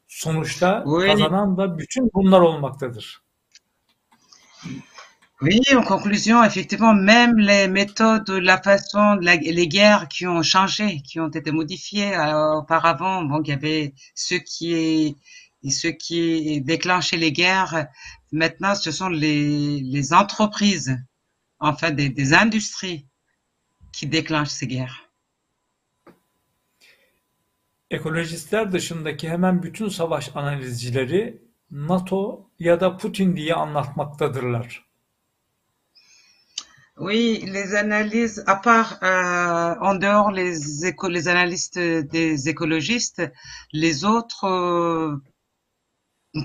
Sonuçta kazanan da bütün bunlar olmaktadır. Oui, en conclusion, effectivement, même les méthodes, la façon, la- les guerres qui ont changé, qui ont été modifiées euh, auparavant, bon, il y avait ceux qui, ceux qui déclenchaient les guerres. Maintenant, ce sont les, les entreprises, enfin des, des industries qui déclenchent ces guerres. Ekolojistler dışındaki hemen bütün savaş analizcileri NATO ya da Putin diye anlatmaktadırlar. Oui, les analyses, à part euh, en dehors les, éco les analystes des écologistes, les autres euh,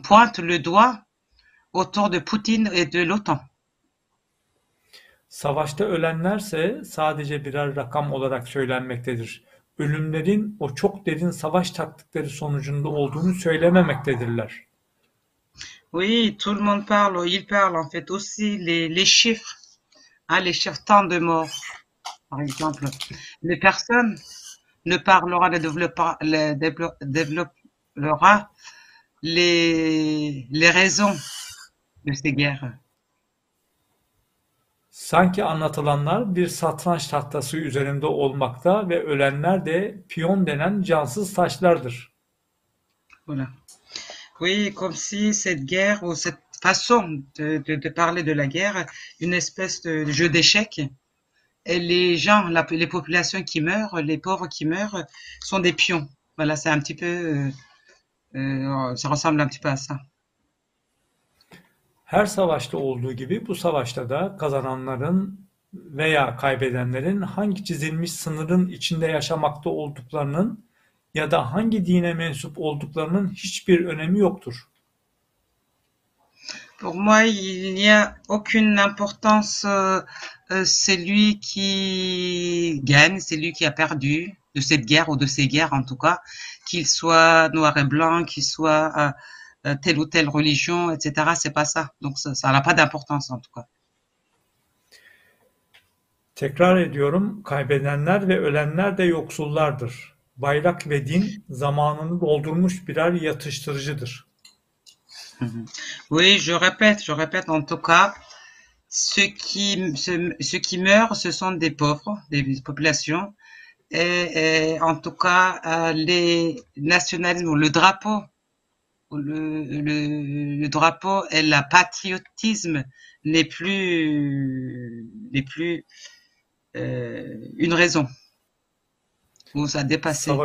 pointent le doigt autour de Poutine et de l'OTAN. Savaşta ölenlerse sadece birer rakam olarak söylenmektedir. Ölümlerin o çok derin savaş taktikleri sonucunda olduğunu söylememektedirler. Oui, tout le monde parle, il parle en fait aussi les, les chiffres, hein, les chiffres tant de morts, par exemple. Les personnes ne parlera, ne développera, ne développera les, les raisons de ces guerres. Sanki anlatılanlar bir satranç tahtası üzerinde olmakta ve ölenler de piyon denen cansız taşlardır. Voilà. Oui, comme si cette guerre ou cette façon de, de, de parler de la guerre, une espèce de jeu d'échecs, et les gens, la, les populations qui meurent, les pauvres qui meurent, sont des pions. Voilà, c'est un petit peu, euh, euh, ça ressemble un petit peu à ça. Her savaşta olduğu gibi bu savaşta da kazananların veya kaybedenlerin hangi çizilmiş sınırın içinde yaşamakta olduklarının ya da hangi dine mensup olduklarının hiçbir önemi yoktur. Pour moi, il n'y a aucune importance. Euh, c'est lui qui gagne, c'est lui qui a perdu de cette guerre ou de ces guerres en tout cas, qu'il soit noir et blanc, qu'il soit euh, euh, telle ou telle religion, etc. C'est pas ça. Donc ça n'a pas d'importance en tout cas. Tekrar ediyorum, kaybedenler ve ölenler de yoksullardır. Bayrak ve din zamanını doldurmuş birer yatıştırıcıdır. Oui, je répète, je répète en tout cas, ceux qui, qui meurent, ce sont des pauvres, des populations. Et, en tout cas, euh, les nationalismes, le drapeau, le, le, drapeau et le patriotisme n'est plus, n'est plus euh, une raison. Ça a.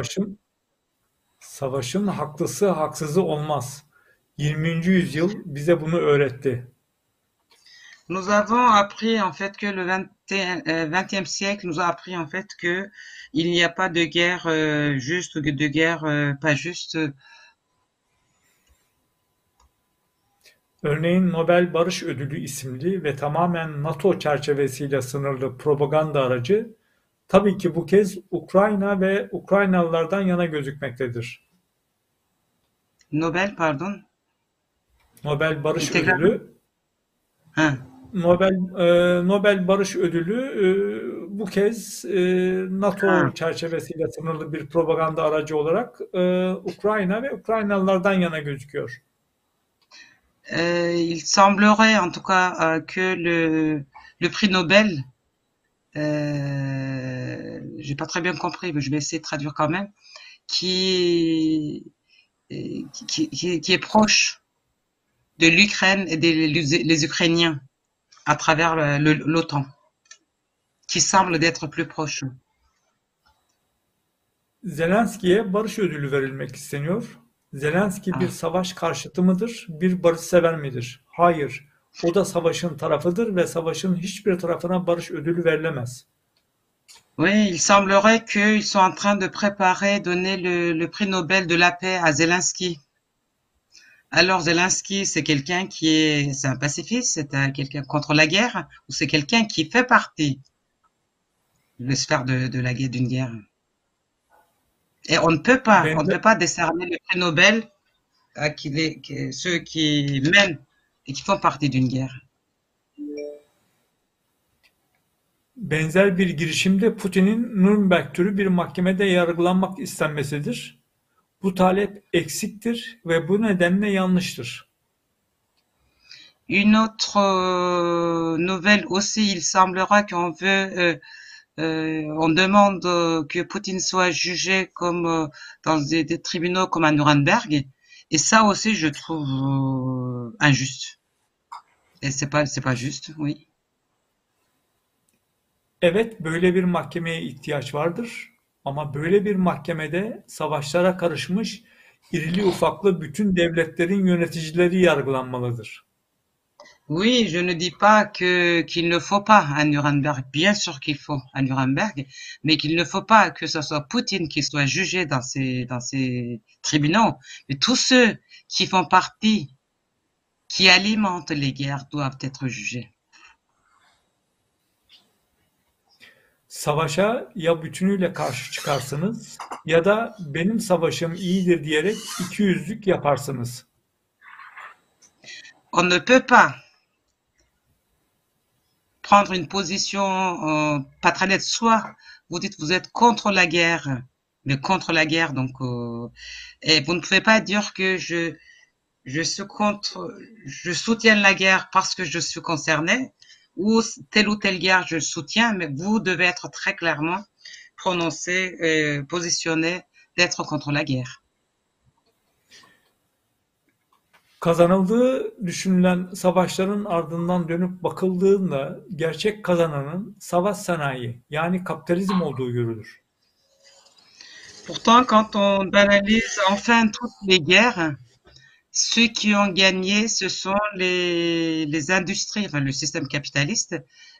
20. yüzyıl bize bunu öğretti. Nous avons appris en fait que le 20e siècle nous a appris en fait que il n'y a pas de guerre euh, juste ou de guerre euh, pas juste. Örneğin Nobel Barış Ödülü isimli ve tamamen NATO çerçevesiyle sınırlı propaganda aracı tabii ki bu kez Ukrayna ve Ukraynalılardan yana gözükmektedir. Nobel pardon. Nobel Barış Tekrar- Ödülü Ha. Nobel e, Nobel Barış Ödülü e, bu kez e, NATO Ha. çerçevesiyle sınırlı bir propaganda aracı olarak e, Ukrayna ve Ukraynalılardan yana gözüküyor. Euh, il semblerait en tout cas euh, que le, le prix Nobel, euh, j'ai pas très bien compris, mais je vais essayer de traduire quand même, qui, qui, qui, qui est proche de l'Ukraine et des les, Ukrainiens à travers l'OTAN, qui semble d'être plus proche. Zelenski'ye barış ödülü verilmek isteniyor. Zelenski bir Ah. savaş karşıtı mıdır, bir barışsever midir? Hayır. O da savaşın tarafıdır ve savaşın hiçbir tarafına barış ödülü verilemez. Oui, il semblerait qu'ils sont en train de préparer, donner le, le prix Nobel de la paix à Zelensky. Alors Zelensky, c'est quelqu'un qui est, c'est un pacifiste, c'est un- quelqu'un contre la guerre, ou c'est quelqu'un qui fait partie de la sphère de, de la guerre, d'une guerre? Et on ne peut pas, on ne peut pas décerner le prix Nobel à qui les- qui- ceux qui mènent et qui font partie d'une guerre. Benzer bir girişimde Putin'in Nürnberg türü bir mahkemede yargılanmak istenmesidir. Bu talep eksiktir ve bu nedenle yanlıştır. Une autre euh, nouvelle aussi, il semblera qu'on veut, euh, euh, on demande que Poutine soit jugé comme euh, dans des, des tribunaux comme à Nuremberg, et ça aussi je trouve euh, injuste. Et c'est pas, c'est pas juste, oui. Evet, böyle bir mahkemeye ihtiyaç vardır. Oui, je ne dis pas que qu'il ne faut pas à Nuremberg. Bien sûr qu'il faut à Nuremberg, mais qu'il ne faut pas que ce soit Poutine qui soit jugé dans ces dans ces tribunaux. Mais tous ceux qui font partie, qui alimentent les guerres, doivent être jugés. On ne peut pas prendre une position euh. Soit vous dites vous êtes contre la guerre, mais contre la guerre, donc euh, et vous ne pouvez pas dire que je je suis contre, je soutiens la guerre parce que je suis concerné, ou telle ou telle guerre je soutiens, mais vous devez être très clairement prononcé, euh, positionné d'être contre la guerre. Kazanıldığı düşünülen savaşların ardından dönüp bakıldığında gerçek kazananın savaş sanayi yani kapitalizm olduğu görülür. Pourtant, quand on analyse enfin toutes les guerres, ceux qui ont gagné, ce sont les, les industries, enfin le système capitaliste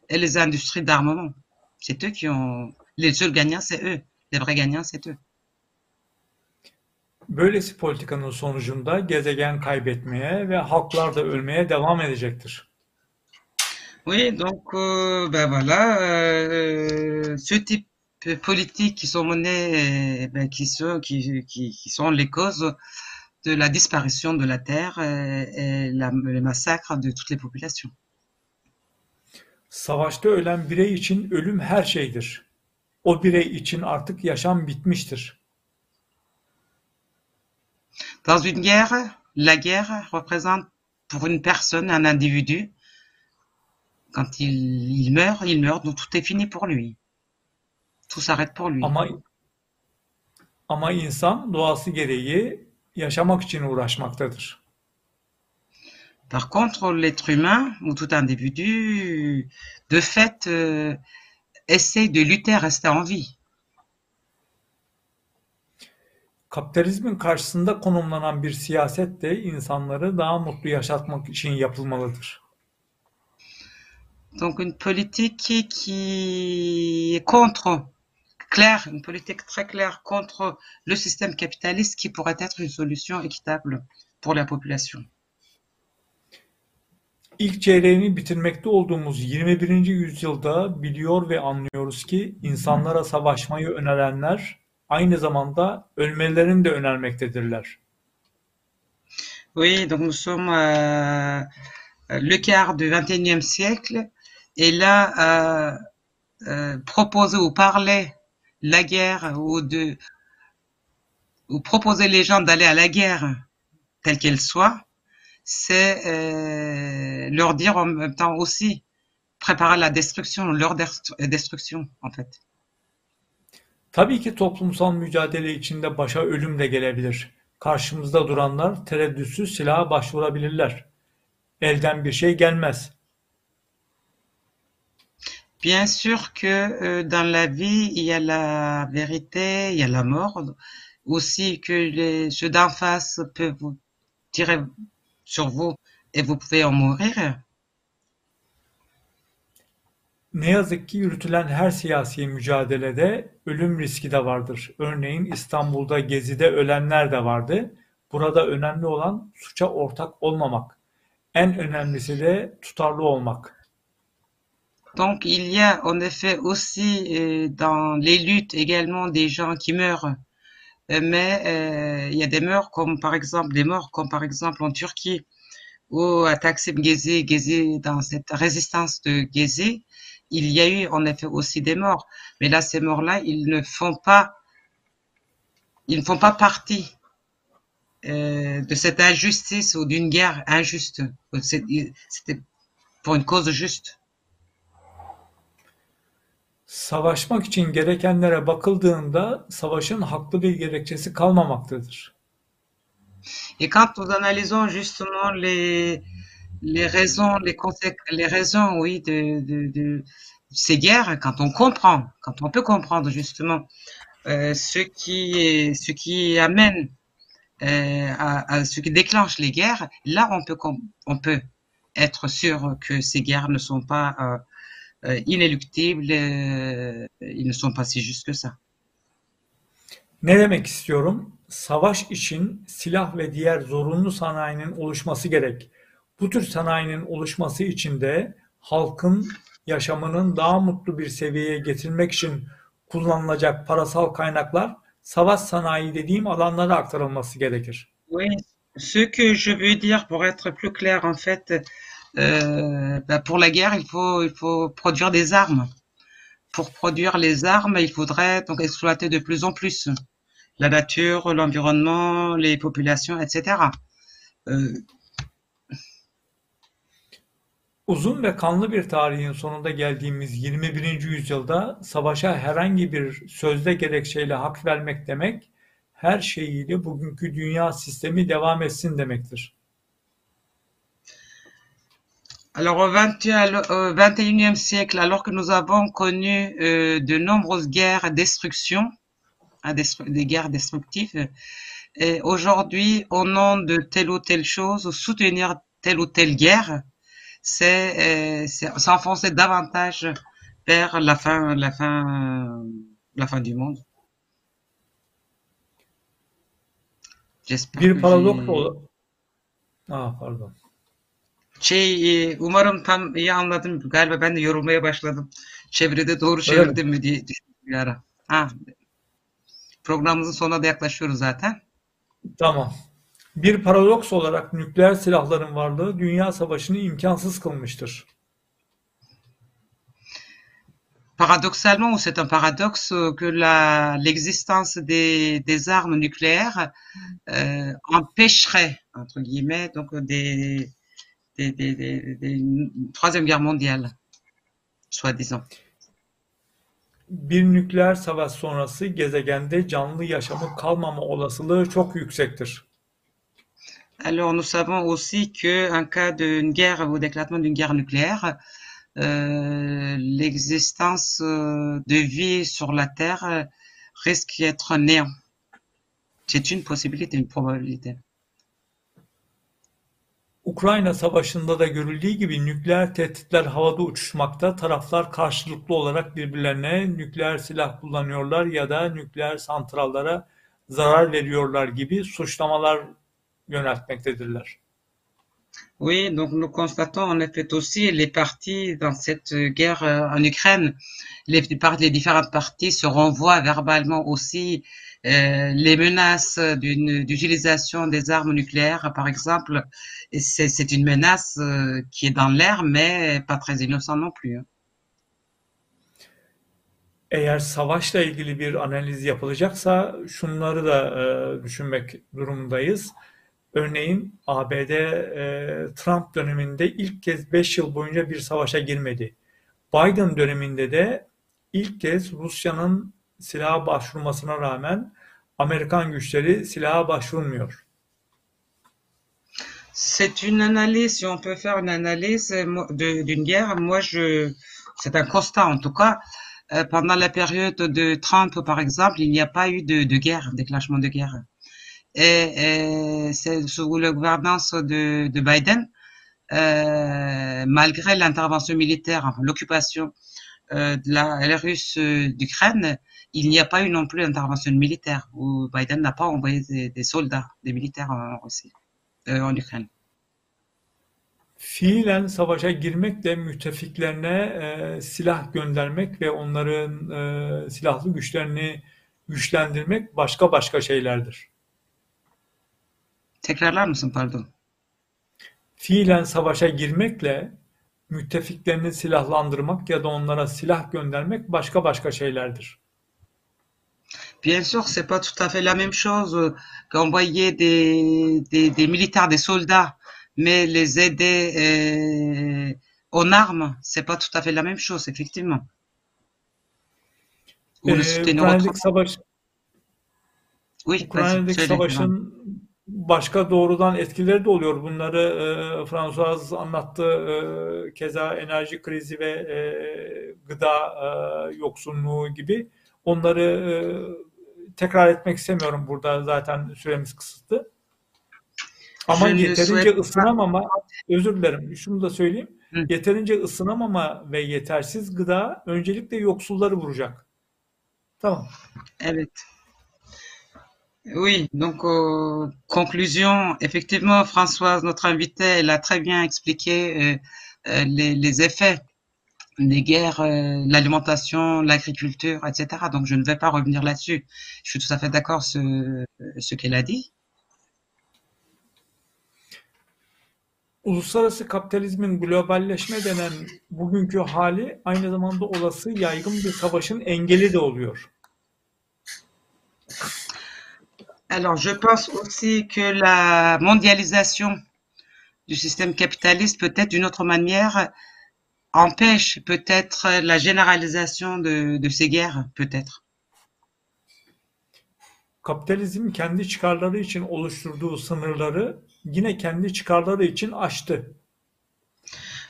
et les industries d'armement. C'est eux qui ont, les seuls gagnants, c'est eux. Les vrais gagnants, c'est eux. Böylesi politikanın sonucunda gezegen kaybetmeye ve halklar da ölmeye devam edecektir. Oui, donc euh, ben voilà, euh, ce type de politique qui sont menées, euh, ben, qui sont qui, qui, qui sont les causes de la disparition de la terre et, et la, le massacre de toutes les populations. Savaşta ölen birey için ölüm her şeydir. O birey için artık yaşam bitmiştir. Dans une guerre, la guerre représente pour une personne, un individu, quand il, il meurt, il meurt, donc tout est fini pour lui. Tout s'arrête pour lui. Ama ama insan doğası gereği yaşamak için uğraşmaktadır. Par contre, l'être humain ou tout individu, de fait, euh, essaie de lutter à rester en vie. Kapitalizmin karşısında konumlanan bir siyaset de insanları daha mutlu yaşatmak için yapılmalıdır. Donc une politique qui est contre, claire, une politique très claire contre le système capitaliste qui pourrait être une solution équitable pour la population. İlk çeyreğini bitirmekte olduğumuz 21. yüzyılda biliyor ve anlıyoruz ki insanlara savaşmayı önerenler aynı zamanda ölmelerini de önermektedirler. Oui, donc nous sommes euh, le quart du 21e siècle et là, euh, euh, proposer ou parler la guerre ou de ou proposer les gens d'aller à la guerre telle qu'elle soit, c'est euh, leur dire en même temps aussi préparer la destruction, leur destruction en fait. Tabii ki toplumsal mücadele içinde başa ölüm de gelebilir. Karşımızda duranlar tereddütsüz silaha başvurabilirler. Elden bir şey gelmez. Bien sûr que euh, dans la vie, il y a la vérité, il y a la mort. Aussi que les, ceux d'en face peuvent vous tirer sur vous et vous pouvez en mourir. Ne yazık ki yürütülen her siyasi mücadelede ölüm riski de vardır. Örneğin İstanbul'da Gezi'de ölenler de vardı. Burada önemli olan suça ortak olmamak. En önemlisi de tutarlı olmak. Donc il y a en effet aussi euh, dans les luttes également des gens qui meurent. Euh, mais euh, il y a des morts comme par exemple des morts comme par exemple en Turquie ou à Taksim Gezi, Gezi dans cette résistance de Gezi, il y a eu en effet aussi des morts. Mais là, ces morts-là, ils ne font pas, ils ne font pas partie de cette injustice ou d'une guerre injuste. C'était pour une cause juste. Savaşmak için gerekenlere. Et quand nous analysons justement les, raisons, de, ces guerres, quand on comprend, quand on peut comprendre justement euh, ce qui amène euh, à, ce qui déclenche les guerres, là on peut être sûr que ces guerres ne sont pas euh inéluctibles, euh, ils ne sont pas si justes que ça. Ne demek istiyorum? Savaş için silah ve diğer zorunlu sanayinin oluşması gerek. Bu tür sanayinin oluşması için de halkın yaşamının daha mutlu bir seviyeye getirmek için kullanılacak parasal kaynaklar savaş sanayi dediğim alanlara aktarılması gerekir. Oui, ce que je veux dire pour être plus clair en fait, euh, bah pour la guerre il faut il faut produire des armes. Pour produire les armes, il faudrait donc exploiter de plus en plus la nature, l'environnement, les populations, etc. Euh, Uzun ve kanlı bir tarihin sonunda geldiğimiz 21. yüzyılda savaşa herhangi bir sözde gerekçeyle hak vermek demek, her şeyiyle bugünkü dünya sistemi devam etsin demektir. Alors au 21e siècle, alors que nous avons connu euh, de nombreuses guerres, destructions, des guerres destructives, et aujourd'hui, au nom de telle ou telle chose, soutenir telle ou telle guerre, c'est euh, s'enfoncer davantage vers la fin, la fin, la fin du monde. Bir paradoks ol. Aa, pardon. Şey, umarım tam iyi anladım. Galiba ben de yorulmaya başladım. Çevrede doğru çevirdim mi diye düşündüm bir ara. Ha, programımızın sonuna da yaklaşıyoruz zaten. Tamam. Bir paradoks olarak nükleer silahların varlığı dünya savaşını imkansız kılmıştır. Paradoxalement, c'est un paradoxe que la l'existence des, des armes nucléaires euh, empêcherait entre guillemets donc des des, des, des, des troisième guerre mondiale, soi-disant. Bir nükleer savaş sonrası gezegende canlı yaşamı kalmama olasılığı çok yüksektir. Alors, nous savons aussi que en cas d'une guerre ou d'éclatement d'une guerre nucléaire, euh, l'existence euh, de vie sur la Terre risque d'être néant. C'est une possibilité, une probabilité. Ukrayna Savaşı'nda da görüldüğü gibi nükleer tehditler havada uçuşmakta, taraflar karşılıklı olarak birbirlerine nükleer silah kullanıyorlar ya da nükleer santrallara zarar veriyorlar gibi suçlamalar yöneltmektedirler. Oui, donc nous constatons en effet aussi les parties dans cette guerre euh, en Ukraine, les, les différentes parties se renvoient verbalement aussi euh, les menaces d'utilisation des armes nucléaires, par exemple. C'est une menace euh, qui est dans l'air, mais pas très innocent non plus. Eğer savaşla ilgili bir analiz yapılacaksa şunları da e, düşünmek durumundayız. Örneğin ABD e, Trump döneminde ilk kez 5 yıl boyunca bir savaşa girmedi. Biden döneminde de ilk kez Rusya'nın C'est une analyse, si on peut faire une analyse d'une guerre, moi je, c'est un constat en tout cas, euh, pendant la période de Trump par exemple, il n'y a pas eu de, de guerre, déclenchement de guerre. et, c'est sous la gouvernance de, de Biden, euh, malgré l'intervention militaire, l'occupation euh, de la, la russe d'Ukraine, il n'y a pas eu non plus d'intervention militaire où Biden n'a pas envoyé des, des, soldats, des militaires en Russie, euh, en Ukraine. Fiilen savaşa girmekle müttefiklerine e, silah göndermek ve onların e, silahlı güçlerini güçlendirmek başka başka şeylerdir. Tekrarlar mısın pardon? Fiilen savaşa girmekle müttefiklerini silahlandırmak ya da onlara silah göndermek başka başka şeylerdir. Bien sûr, c'est pas tout à fait la même chose qu'envoyer des, des, des militaires, des soldats, mais les aider euh, en armes, c'est pas tout à fait la même chose, effectivement. Ou le soutenir oui, Ukrayna'daki savaşın başka doğrudan etkileri de oluyor. Bunları e, François anlattı. E, keza enerji krizi ve e, gıda e, yoksunluğu gibi. Onları e, tekrar etmek istemiyorum burada zaten süremiz kısıtlı. Ama ne yeterince souhaite ısınamama, özür dilerim şunu da söyleyeyim. Hı. Yeterince ısınamama ve yetersiz gıda öncelikle yoksulları vuracak. Tamam. Evet. Oui, donc euh, conclusion, effectivement, Françoise, notre invitée, elle a très bien expliqué euh, euh, les, les effets des guerres, euh, l'alimentation, l'agriculture, etc. Donc je ne vais pas revenir là-dessus. Je suis tout à fait d'accord ce, ce qu'elle a dit. Uluslararası kapitalizmin globalleşme denen bugünkü hali aynı zamanda olası yaygın bir savaşın engeli de oluyor. Alors, je pense aussi que la mondialisation du système capitaliste, peut-être d'une autre manière, empêche peut-être la généralisation de, de ces guerres, peut-être. Kapitalizm kendi çıkarları için oluşturduğu sınırları yine kendi çıkarları için aştı.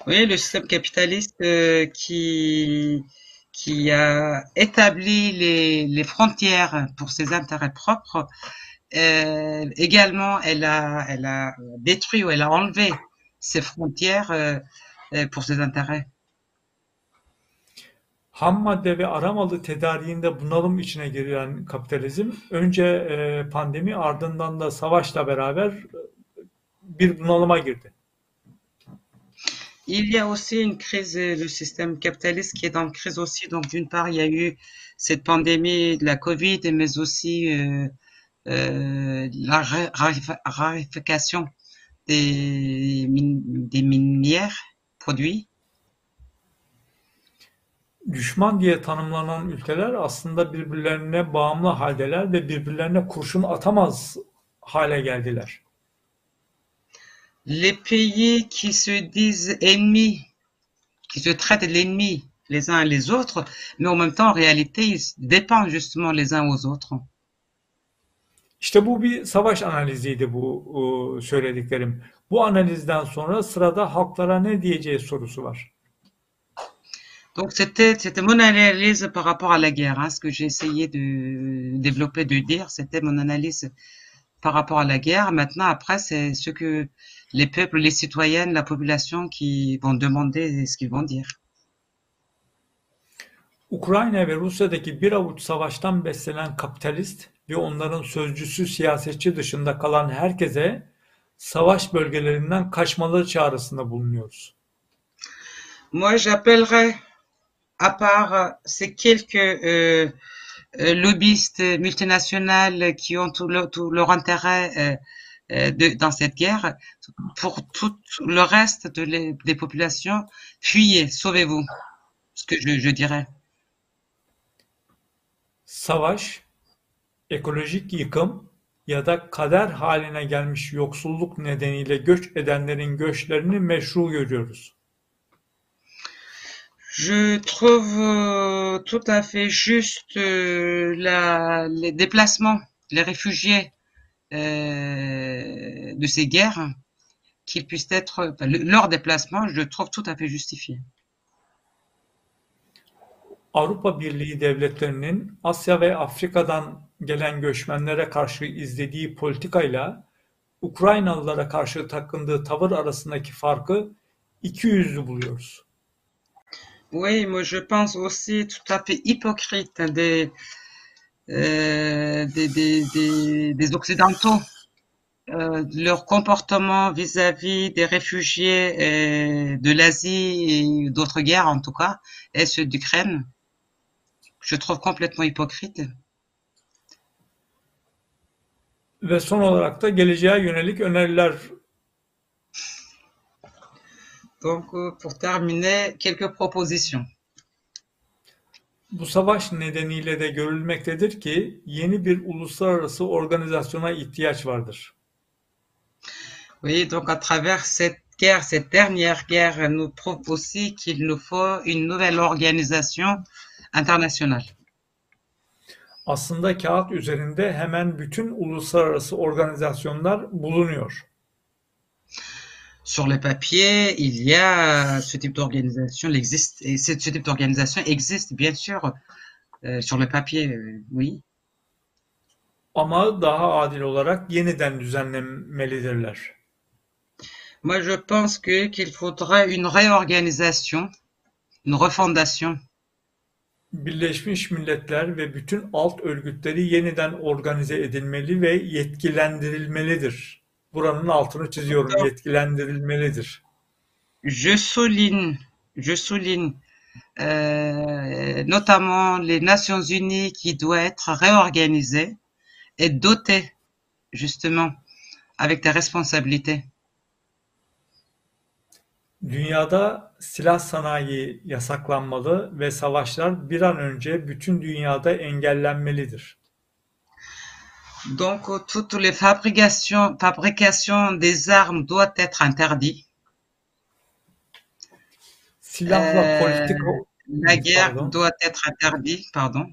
Oui, le système capitaliste euh, qui, qui a établi les, les frontières pour ses intérêts propres, euh, également, elle a, elle a détruit ou elle a enlevé ces frontières euh, pour ses intérêts. Ham madde ve aramalı tedariğinde bunalım içine giren kapitalizm önce e, pandemi ardından da savaşla beraber e, bir bunalıma girdi. Il y a aussi une crise, le système capitaliste qui est en crise aussi. Donc, d'une part, il y a eu cette pandémie de la Covid, mais aussi euh, euh, la raréfaction des, min- des minières produits. Düşman diye tanımlanan ülkeler aslında birbirlerine bağımlı haldeler ve birbirlerine kurşun atamaz hale geldiler. Les pays qui se disent ennemis, qui se traitent l'ennemi les uns les autres, mais en même temps, en réalité, ils dépendent justement les uns aux autres. İşte bu bir savaş analiziydi bu söylediklerim. Bu analizden sonra sırada halklara ne diyeceği sorusu var. Donc c'était c'était mon analyse par rapport à la guerre. hein. Ce que j'ai essayé de développer, de dire, c'était mon analyse par rapport à la guerre. Maintenant, après, c'est ce que les peuples, les citoyennes, la population qui vont demander ce qu'ils vont dire. Ukrayna ve Rusya'daki bir avuç savaştan beslenen kapitalist ve onların sözcüsü siyasetçi dışında kalan herkese savaş bölgelerinden kaçmaları çağrısında bulunuyoruz. Moi, j'appellerais, à part euh, ces quelques euh, euh, lobbyistes multinationales qui ont tout, le- tout leur intérêt de- dans cette guerre, pour tout le reste de les- des populations, fuyez, sauvez-vous. Ce que je, je dirais. Savaş, ekolojik yıkım ya da kader haline gelmiş yoksulluk nedeniyle göç edenlerin göçlerini meşru görüyoruz. Je trouve euh, tout à fait juste euh, la, les déplacements, les réfugiés euh, de ces guerres, qu'ils puissent être, enfin, le- leur je trouve tout à fait justifié. Avrupa Birliği devletlerinin Asya ve Afrika'dan gelen göçmenlere karşı izlediği politikayla Ukraynalılara karşı takındığı tavır arasındaki farkı ikiyüzlü buluyoruz. Oui, moi je pense aussi tout à fait hypocrite des, euh, des, des, des, des Occidentaux, euh, leur comportement vis-à-vis des réfugiés euh, de l'Asie et d'autres guerres en tout cas, et ceux d'Ukraine. Je trouve complètement hypocrite. Son Donc, euh, pour terminer, quelques propositions. bu savaş nedeniyle de görülmektedir ki yeni bir uluslararası organizasyona ihtiyaç vardır. Oui, donc à travers cette guerre, cette dernière guerre nous prouve aussi qu'il nous faut une nouvelle organisation internationale. Aslında kağıt üzerinde hemen bütün uluslararası organizasyonlar bulunuyor. Sur le papier, il y a ce type d'organisation, existe, et ce, type d'organisation existe bien sûr euh, sur le papier, euh, oui. Ama daha adil olarak yeniden düzenlenmelidirler. Moi, je pense que qu'il faudrait une réorganisation, une refondation. Birleşmiş Milletler ve bütün alt örgütleri yeniden organize edilmeli ve yetkilendirilmelidir. Buranın altını çiziyorum, yetkilendirilmelidir. Je souligne, je souligne euh, notamment les Nations Unies qui doit être réorganisée et dotée justement avec des responsabilités. Dünyada silah sanayi yasaklanmalı ve savaşlar bir an önce bütün dünyada engellenmelidir. Donc, toutes les fabrications, des armes doivent être interdites. Silahla Euh, la guerre Pardon. doit être interdite, pardon.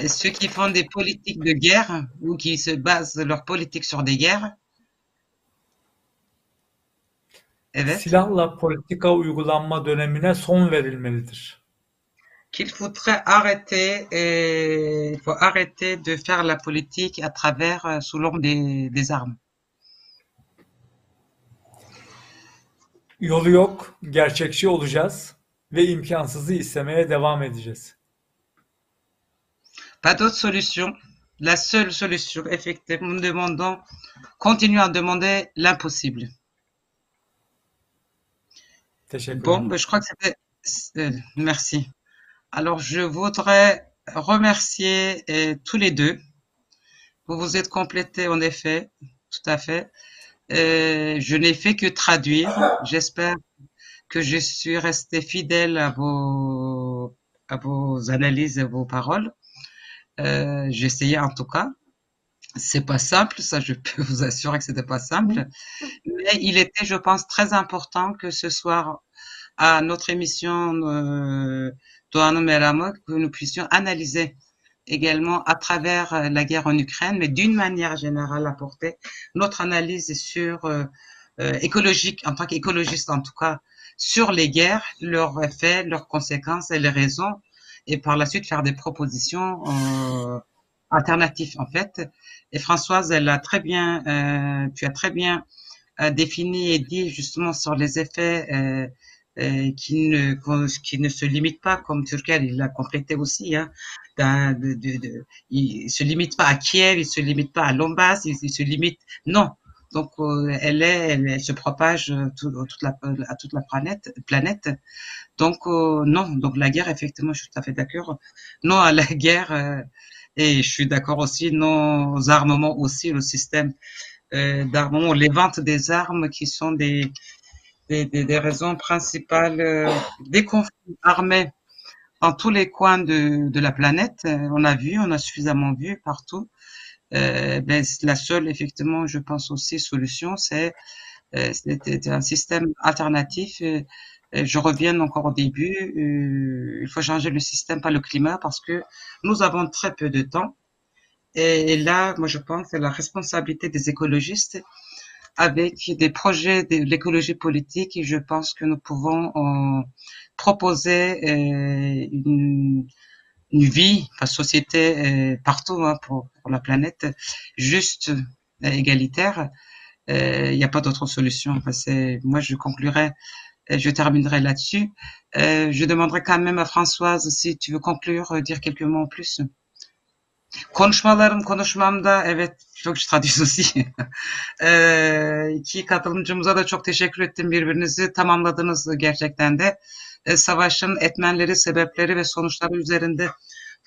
Et Ceux qui font des politiques de guerre ou qui se basent leur politique sur des guerres, evet, silahla politika uygulanma dönemine son verilmelidir. Qu'il faudrait arrêter, et, il faut arrêter de faire la politique à travers, euh, selon des, des armes. Yolu yok, gerçekçi olacağız ve imkansızı istemeye devam edeceğiz. Pas d'autre solution. La seule solution, effectivement, nous demandons, continuons à demander l'impossible. Bon, ben, je crois que c'était. euh, merci. Alors, je voudrais remercier euh, tous les deux. Vous vous êtes complétés, en effet, tout à fait. Euh, je n'ai fait que traduire. J'espère que je suis resté fidèle à vos, analyses et vos paroles. Euh, essayé en tout cas. C'est pas simple, ça je peux vous assurer que c'était pas simple. Mais il était, je pense, très important que ce soir à notre émission que nous puissions analyser également à travers euh, la guerre en Ukraine, mais d'une manière générale apporter notre analyse sur euh, euh, écologique, en tant qu'écologiste en tout cas, sur les guerres, leurs effets, leurs conséquences et les raisons, et par la suite faire des propositions euh, alternatives en fait. Et Françoise, elle a très bien, euh, tu as très bien défini et dit justement sur les effets qui ne qui ne se limitent pas, comme Turkel, il l'a complété aussi, hein, de, de, de- il se limite pas à Kiev, il se limite pas à Donbass, il, se limite, non. Donc, euh, elle est, elle, se propage euh, tout- toute la, à toute la planète, planète. Donc, euh, non. Donc, la guerre, effectivement, je suis tout à fait d'accord. Non à la [LAUGHS] guerre, euh, et je suis d'accord aussi, non aux armements aussi, le système euh, d'armement, les ventes des armes qui sont des, des, raisons principales euh, des conflits armés dans tous les coins de, la planète. Euh, On a vu, on a suffisamment vu partout. Euh, ben, la seule, effectivement, je pense aussi, solution, c'est euh, un système alternatif. Je reviens encore au début. il faut changer le système, pas le climat, parce que nous avons très peu de temps. Et, et là, moi, je pense que la responsabilité des écologistes avec des projets de l'écologie politique. Et je pense que nous pouvons euh, proposer euh, une, vie, enfin, société euh, partout hein, pour, la planète, juste, euh, égalitaire. Il n'y a pas d'autre solution. Moi, je conclurai, je terminerai là-dessus. Je demanderai quand même à Françoise si tu veux conclure, dire quelques mots en plus. Konuşmalarım, konuşmamda evet çok traduis [LAUGHS] aussi. Ee, iki katılımcımıza da çok teşekkür ettim. Birbirinizi tamamladınız gerçekten de. Ee, savaşın etmenleri, sebepleri ve sonuçları üzerinde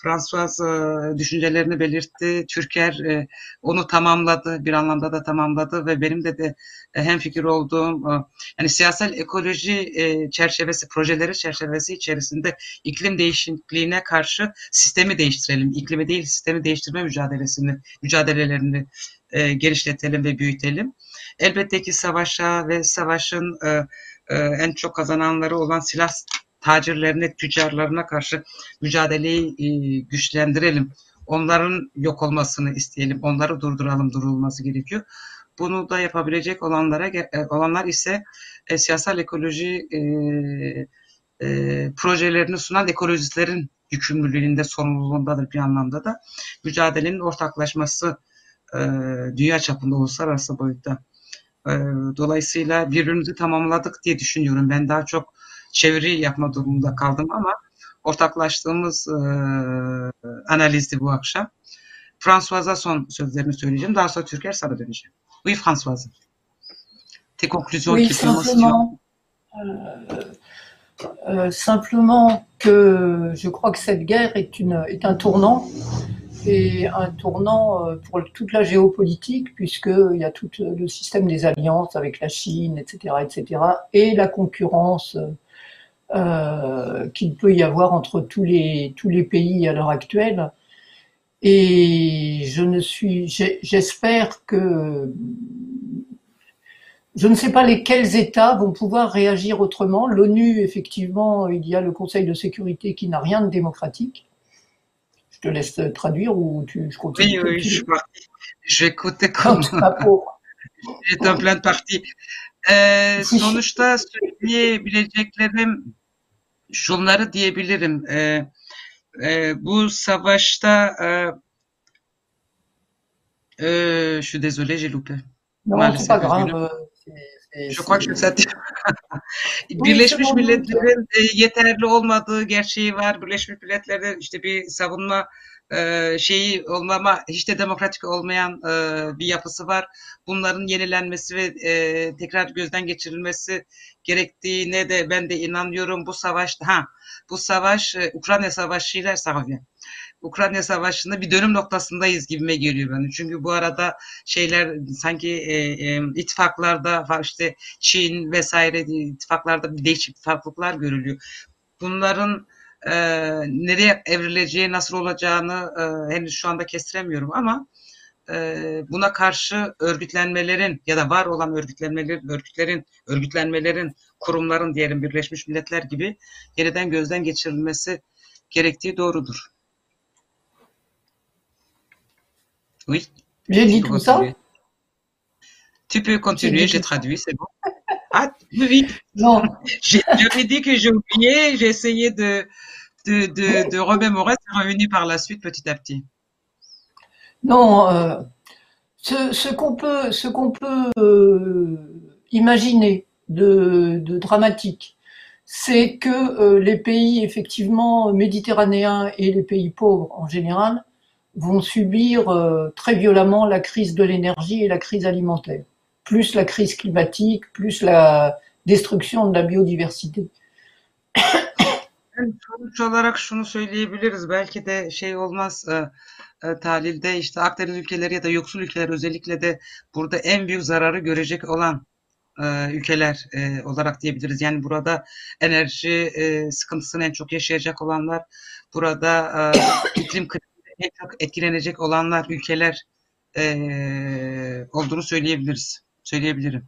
François e, düşüncelerini belirtti. Türker e, onu tamamladı, bir anlamda da tamamladı ve benim de de e, hemfikir olduğum e, yani siyasal ekoloji e, çerçevesi, projeleri çerçevesi içerisinde iklim değişikliğine karşı sistemi değiştirelim. İklimi değil, sistemi değiştirme mücadelesini, mücadelelerini e, genişletelim ve büyütelim. Elbette ki savaşa ve savaşın e, e, en çok kazananları olan silah tacirlerine, tüccarlarına karşı mücadeleyi e, güçlendirelim. Onların yok olmasını isteyelim. Onları durduralım, durulması gerekiyor. Bunu da yapabilecek olanlara e, olanlar ise e, siyasal ekoloji e, e, projelerini sunan ekolojistlerin yükümlülüğünde, sorumluluğundadır bir anlamda da. Mücadelenin ortaklaşması e, dünya çapında, uluslararası boyutta. E, dolayısıyla birbirimizi tamamladık diye düşünüyorum. Ben daha çok çeviri yapma durumunda kaldım ama ortaklaştığımız e, analizdi bu akşam. François'a son sözlerimi söyleyeceğim. Daha sonra Türker sana döneceğim. Oui Françoise. Tes conclusions Oui, simplement, euh, euh, simplement que je crois que cette guerre est, une, est un tournant, et un tournant euh, pour toute la géopolitique, puisqu'il y a tout le système des alliances avec la Chine, etc., etc., et la concurrence euh, qu'il peut y avoir entre tous les, tous les pays à l'heure actuelle. Et je ne suis, j'espère que je ne sais pas lesquels États vont pouvoir réagir autrement. L'ONU, effectivement, il y a le Conseil de sécurité qui n'a rien de démocratique. Je te laisse traduire ou tu, je continue. Oui, oui, je suis parti. Écouter Comme [LAUGHS] j'étais en pleine partie. Si- sonuçta söyleyebileceklerim şunları diyebilirim. Ee, e, bu savaşta e, e, je suis désolé, j'ai loupé. Non, Maalesef c'est pas grave. üzgünüm. euh, Je crois que je. [LAUGHS] Birleşmiş Milletler'in e, yeterli olmadığı gerçeği var. Birleşmiş Milletler'de işte bir savunma e, şeyi olmama hiç de demokratik olmayan e, bir yapısı var. Bunların yenilenmesi ve e, tekrar gözden geçirilmesi gerektiğine de ben de inanıyorum. Bu savaş ha bu savaş e, Ukrayna Savaşı'yla savaşı. Ukrayna Savaşı'nda bir dönüm noktasındayız gibime geliyor bana. Çünkü bu arada şeyler sanki e, e, ittifaklarda işte Çin vesaire ittifaklarda bir değişik farklılıklar görülüyor. Bunların e, nereye evrileceği, nasıl olacağını e, henüz şu anda kestiremiyorum ama e, buna karşı örgütlenmelerin ya da var olan örgütlenmelerin, örgütlerin, örgütlenmelerin, kurumların diyelim Birleşmiş Milletler gibi yeniden gözden geçirilmesi gerektiği doğrudur. Oui. J'ai dit tout ça. Tu peux continuer, J'ai traduit, c'est bon. Ah, oui. Non. J'ai- J'avais dit que j'ai oublié, j'ai essayé de, de, de, de remémorer, c'est revenu par la suite petit à petit. Non, euh, ce, ce qu'on peut, ce qu'on peut euh, imaginer de, de dramatique, c'est que euh, les pays effectivement méditerranéens et les pays pauvres en général vont subir très violemment la crise de l'énergie et la crise alimentaire, plus la crise climatique, plus la destruction de la biodiversité. Sonuç olarak şunu söyleyebiliriz. Belki de şey olmaz e, e, tahlilde işte Akdeniz ülkeleri ya da yoksul ülkeler özellikle de burada en büyük zararı görecek olan e, ülkeler e, olarak diyebiliriz. Yani burada enerji e, sıkıntısını en çok yaşayacak olanlar, burada e, [COUGHS] iklim krizinde en çok etkilenecek olanlar ülkeler e, olduğunu söyleyebiliriz. Söyleyebilirim.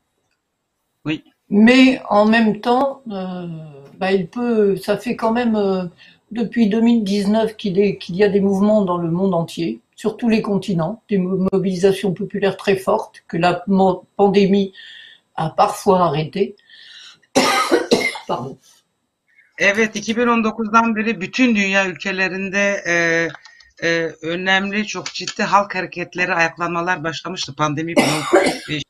Oui. Mais en même temps, euh, bah, il peut, ça fait quand même euh, depuis 2019 qu'il y a des mouvements dans le monde entier, sur tous les continents, des mo- mobilisations populaires très fortes que la pandémie a parfois arrêtées. [COUGHS] Pardon. Evet, 2019'dan beri bütün dünya ülkelerinde e, e, önemli, çok ciddi halk hareketleri, ayaklanmalar başlamıştı. Pandemi bunu e, şey,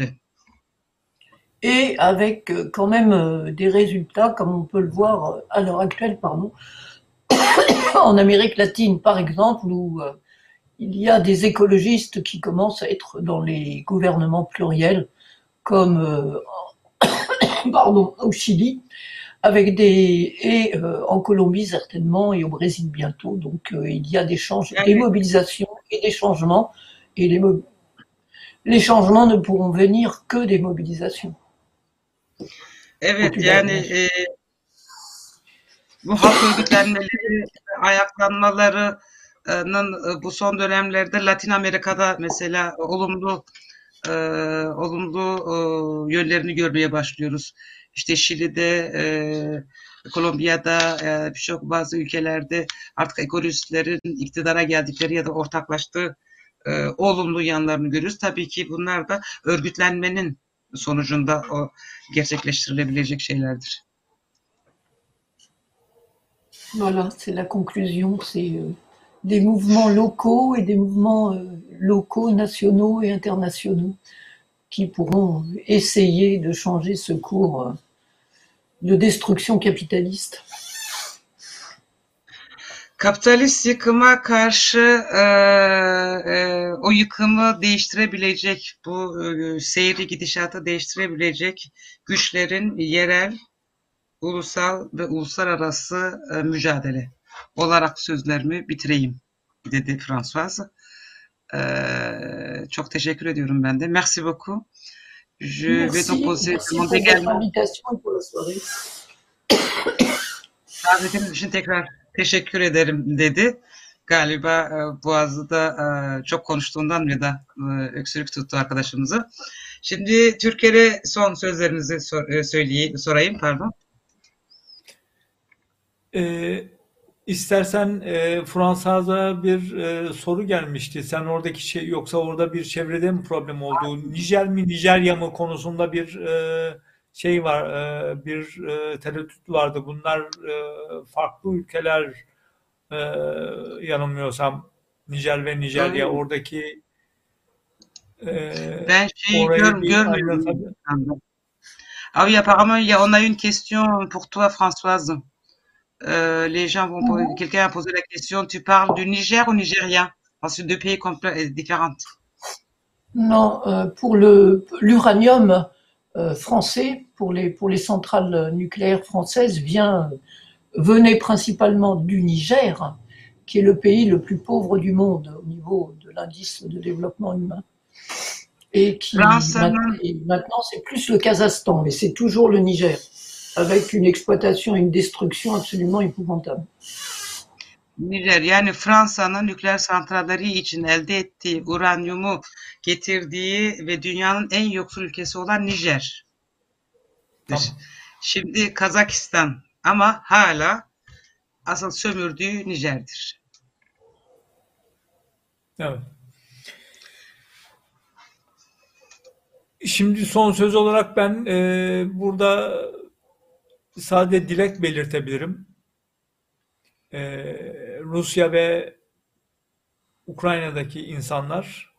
e. Et avec euh, quand même euh, des résultats, comme on peut le voir euh, à l'heure actuelle, pardon, [COUGHS] en Amérique latine par exemple, où il y a des écologistes qui commencent à être dans les gouvernements pluriels, comme [COUGHS] pardon, au Chili, avec des et euh, en Colombie certainement et au Brésil bientôt. Donc euh, il y a des change- des mobilisations et des changements, et les mo- les changements ne pourront venir que des mobilisations. Evet Popüler yani e, bu halk örgütlenmeleri, ayaklanmalarının e, bu son dönemlerde Latin Amerika'da mesela olumlu e, olumlu e, yönlerini görmeye başlıyoruz. İşte Şili'de, e, Kolombiya'da, e, birçok bazı ülkelerde artık ekolojistlerin iktidara geldikleri ya da ortaklaştığı e, olumlu yanlarını görüyoruz. Tabii ki bunlar da örgütlenmenin sonucunda o gerçekleştirilebilecek şeylerdir. Voilà, c'est la conclusion. C'est euh, des mouvements locaux et des mouvements euh, locaux, nationaux et internationaux qui pourront essayer de changer ce cours de destruction capitaliste. Kapitalist yıkıma karşı e, e, o yıkımı değiştirebilecek, bu e, seyri gidişatı değiştirebilecek güçlerin yerel, ulusal ve uluslararası e, mücadele olarak sözlerimi bitireyim dedi François. E, çok teşekkür ediyorum ben de. Merci beaucoup. Je vais Merci, donc poser merci pour demander votre également invitation et pour la soirée. Davetiniz için tekrar teşekkür ederim dedi. Galiba e, Boğaz'ı da e, çok konuştuğundan ya da e, öksürük tuttu arkadaşımızı. Şimdi Türker'e son sözlerinizi sor, e, söyleyeyim, sorayım pardon. Ee, istersen e, Fransa'da bir e, soru gelmişti. Sen oradaki şey yoksa orada bir çevrede mi problem oldu? Nijer mi Nijerya mı konusunda bir e, şey var, e, bir e, tereddüt vardı. Bunlar e, farklı ülkeler e, yanılmıyorsam Nijer ve Nijerya Hmm. oradaki e, Ben şeyi gör, görmüyorum. Ah oui, apparemment, il y a, on a une question pour toi, Françoise. Euh, les gens vont quelqu'un a posé la question, tu parles du Niger ou Nigérien? Parce que deux pays complètement différents. Non, euh, pour le l'uranium euh, français, pour les pour les centrales nucléaires françaises, vient venait principalement du Niger, qui est le pays le plus pauvre du monde au niveau de l'indice de développement humain. Et qui France, maintenant, et maintenant, c'est plus le Kazakhstan, mais c'est toujours le Niger, avec une exploitation et une destruction absolument épouvantable. Nijer yani Fransa'nın nükleer santralleri için elde ettiği uranyumu getirdiği ve dünyanın en yoksul ülkesi olan Nijer. Tamam. Şimdi Kazakistan ama hala asıl sömürdüğü Nijer'dir. Evet. Şimdi son söz olarak ben e, burada sadece dilek belirtebilirim. E, Rusya ve Ukrayna'daki insanlar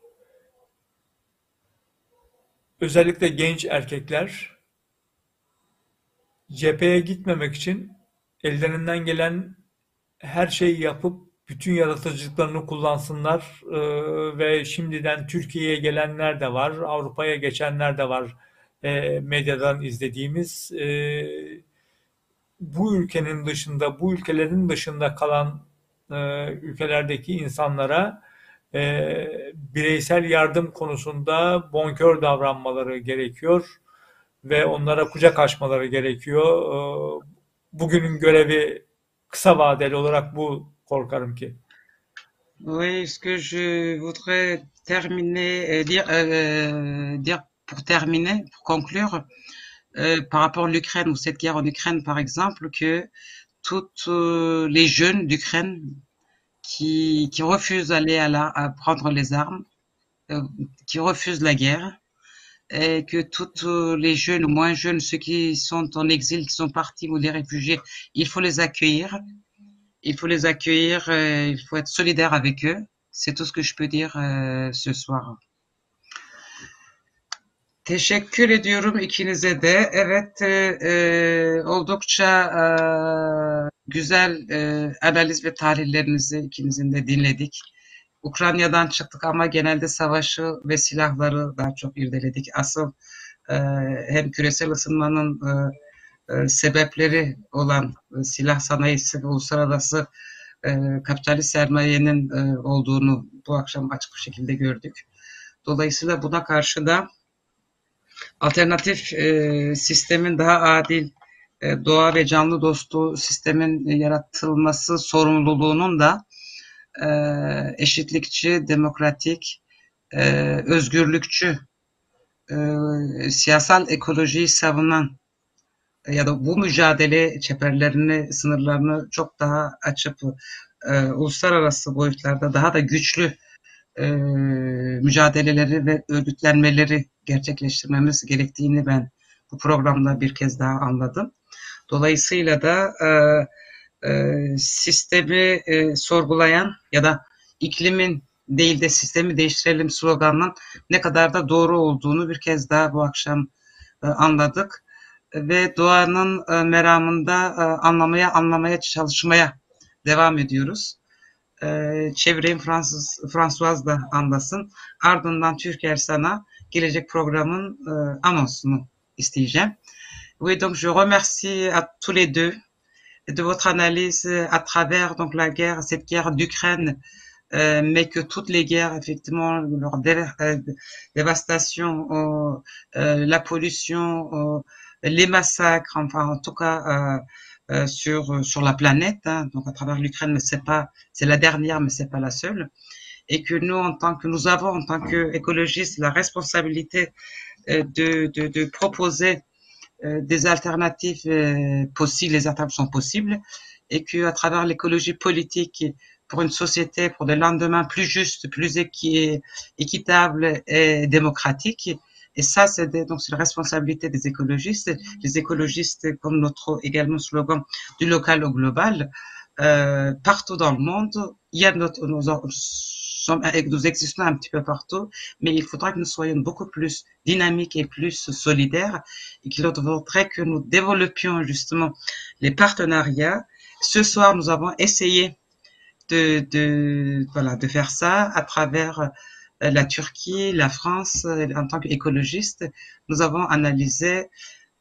özellikle genç erkekler cepheye gitmemek için ellerinden gelen her şeyi yapıp bütün yaratıcılıklarını kullansınlar Ee, ve şimdiden Türkiye'ye gelenler de var, Avrupa'ya geçenler de var Ee, medyadan izlediğimiz. Ee, bu ülkenin dışında, bu ülkelerin dışında kalan e, ülkelerdeki insanlara e, bireysel yardım konusunda bonkör davranmaları gerekiyor ve onlara kucak açmaları gerekiyor. Ee, bugünün görevi kısa vadeli olarak bu korkarım ki. Oui, ce que je voudrais terminer, euh, dire, euh, dire pour terminer, pour conclure, euh, par rapport à l'Ukraine ou cette guerre en Ukraine, par exemple, que toutes euh, les jeunes d'Ukraine qui, qui refusent d'aller à, prendre les armes, euh, qui refusent la guerre, et que euh, les jeunes ou moins jeunes, ceux qui sont en exil, qui sont partis ou les réfugiés, il faut les accueillir. Il faut les accueillir, euh, il faut être solidaire avec eux. C'est tout ce que je peux dire euh, ce soir. Teşekkür ediyorum ikinize de. Evet, e, e, oldukça e, güzel e, analiz ve tahlillerinizi ikinizin de dinledik. Ukrayna'dan çıktık ama genelde savaşı ve silahları daha çok irdeledik. Asıl e, hem küresel ısınmanın e, e, sebepleri olan e, silah sanayisi ve uluslararası e, kapitalist sermayenin e, olduğunu bu akşam açık bir şekilde gördük. Dolayısıyla buna karşı da alternatif e, sistemin daha adil, e, doğa ve canlı dostu sistemin yaratılması sorumluluğunun da e, eşitlikçi, demokratik, e, özgürlükçü, e, siyasal ekolojiyi savunan ya da bu mücadele çeperlerini, sınırlarını çok daha açıp e, uluslararası boyutlarda daha da güçlü e, mücadeleleri ve örgütlenmeleri gerçekleştirmemiz gerektiğini ben bu programda bir kez daha anladım. Dolayısıyla da e, e, sistemi e, sorgulayan ya da iklimin değil de sistemi değiştirelim sloganının ne kadar da doğru olduğunu bir kez daha bu akşam e, anladık ve doğanın e, meramında e, anlamaya anlamaya çalışmaya devam ediyoruz. E, çevireyim Fransız François da anlasın. Ardından Türker sana gelecek programın e, anonsunu isteyeceğim. Oui, donc je remercie à tous les deux de votre analyse à travers donc la guerre, cette guerre d'Ukraine, euh, mais que toutes les guerres, effectivement, leur dé euh, dévastation, euh, euh, la pollution, les massacres, enfin en tout cas sur sur la planète, hein, donc à travers l'Ukraine, mais c'est pas, c'est la dernière, mais c'est pas la seule, et que nous, en tant que nous avons en tant qu'écologistes la responsabilité de, de, de proposer des alternatives possibles, les alternatives sont possibles, et que à travers l'écologie politique pour une société, pour des lendemains plus justes, plus équi équitables et démocratiques. Et ça, c'est donc la responsabilité des écologistes. Les écologistes, comme notre également slogan du local au global, euh, partout dans le monde, il y a notre, nous, sommes, nous existons un petit peu partout, mais il faudra que nous soyons beaucoup plus dynamiques et plus solidaires et qu'il faudrait que nous développions justement les partenariats. Ce soir, nous avons essayé de, de, voilà, de faire ça à travers euh, la Turquie, la France, euh, en tant qu'écologiste, nous avons analysé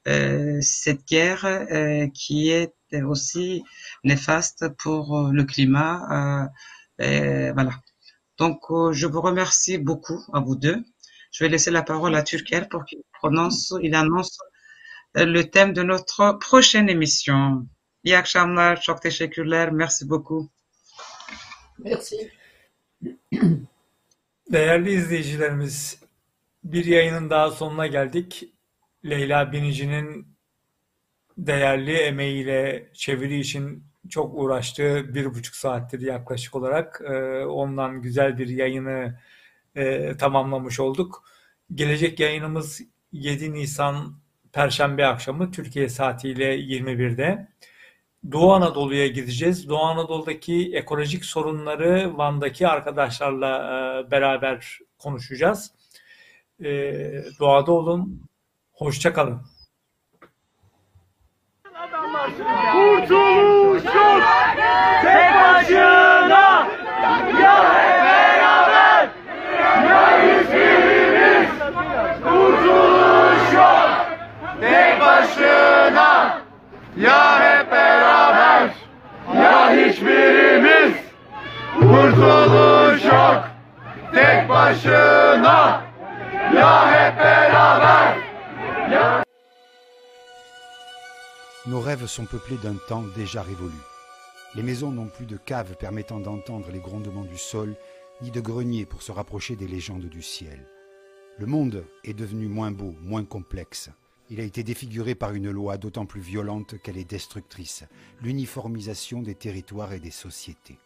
euh, cette guerre euh, qui est aussi néfaste pour le climat. Voilà. Donc, je vous remercie beaucoup à vous deux. Je vais laisser la parole à Turquel pour qu'il prononce, il annonce le thème de notre prochaine émission. İyi çok merci beaucoup. Merci. Değerli izleyicilerimiz, bir yayının daha sonuna geldik. Leyla Binici'nin değerli emeğiyle çeviri için çok uğraştığı bir buçuk saattir yaklaşık olarak e, ondan güzel bir yayını e, tamamlamış olduk. Gelecek yayınımız 7 Nisan Perşembe akşamı Türkiye saatiyle 21'de. Doğu Anadolu'ya gideceğiz. Doğu Anadolu'daki ekolojik sorunları Van'daki arkadaşlarla e, beraber konuşacağız. E, doğada olun, hoşça kalın. Kurtuluş yok tek başına ya hep beraber ya hiçbirimiz Kurtuluş yok tek başına ya hep Nos rêves sont peuplés d'un temps déjà révolu. Les maisons n'ont plus de caves permettant d'entendre les grondements du sol, ni de greniers pour se rapprocher des légendes du ciel. Le monde est devenu moins beau, moins complexe. Il a été défiguré par une loi d'autant plus violente qu'elle est destructrice, l'uniformisation des territoires et des sociétés.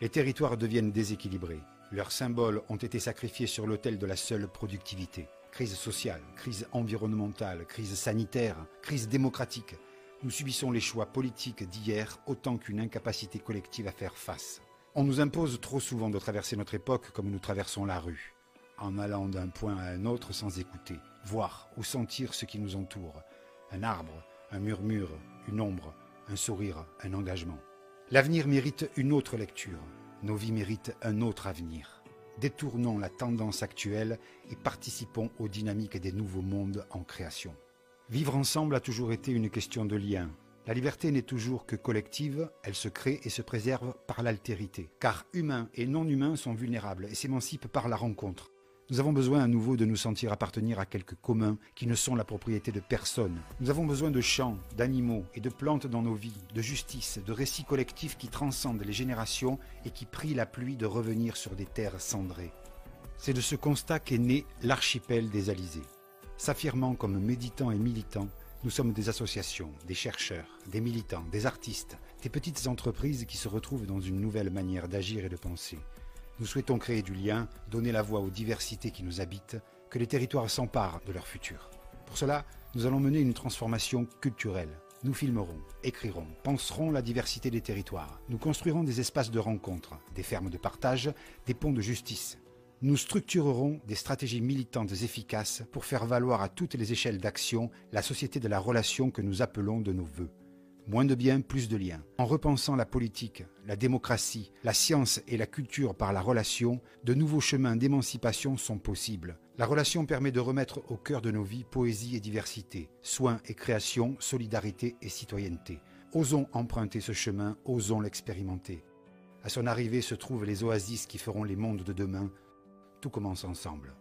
Les territoires deviennent déséquilibrés. Leurs symboles ont été sacrifiés sur l'autel de la seule productivité. Crise sociale, crise environnementale, crise sanitaire, crise démocratique. Nous subissons les choix politiques d'hier autant qu'une incapacité collective à faire face. On nous impose trop souvent de traverser notre époque comme nous traversons la rue, en allant d'un point à un autre sans écouter, voir ou sentir ce qui nous entoure. Un arbre, un murmure, une ombre, un sourire, un engagement. L'avenir mérite une autre lecture. Nos vies méritent un autre avenir. Détournons la tendance actuelle et participons aux dynamiques des nouveaux mondes en création. Vivre ensemble a toujours été une question de lien. La liberté n'est toujours que collective, elle se crée et se préserve par l'altérité. Car humains et non humains sont vulnérables et s'émancipent par la rencontre. Nous avons besoin à nouveau de nous sentir appartenir à quelques communs qui ne sont la propriété de personne. Nous avons besoin de champs, d'animaux et de plantes dans nos vies, de justice, de récits collectifs qui transcendent les générations et qui prient la pluie de revenir sur des terres cendrées. C'est de ce constat qu'est né l'archipel des Alizés. S'affirmant comme méditants et militants, nous sommes des associations, des chercheurs, des militants, des artistes, des petites entreprises qui se retrouvent dans une nouvelle manière d'agir et de penser. Nous souhaitons créer du lien, donner la voix aux diversités qui nous habitent, que les territoires s'emparent de leur futur. Pour cela, nous allons mener une transformation culturelle. Nous filmerons, écrirons, penserons la diversité des territoires. Nous construirons des espaces de rencontre, des fermes de partage, des ponts de justice. Nous structurerons des stratégies militantes efficaces pour faire valoir à toutes les échelles d'action la société de la relation que nous appelons de nos voeux. Moins de biens, plus de liens. En repensant la politique, la démocratie, la science et la culture par la relation, de nouveaux chemins d'émancipation sont possibles. La relation permet de remettre au cœur de nos vies poésie et diversité, soins et création, solidarité et citoyenneté. Osons emprunter ce chemin, osons l'expérimenter. À son arrivée se trouvent les oasis qui feront les mondes de demain. Tout commence ensemble.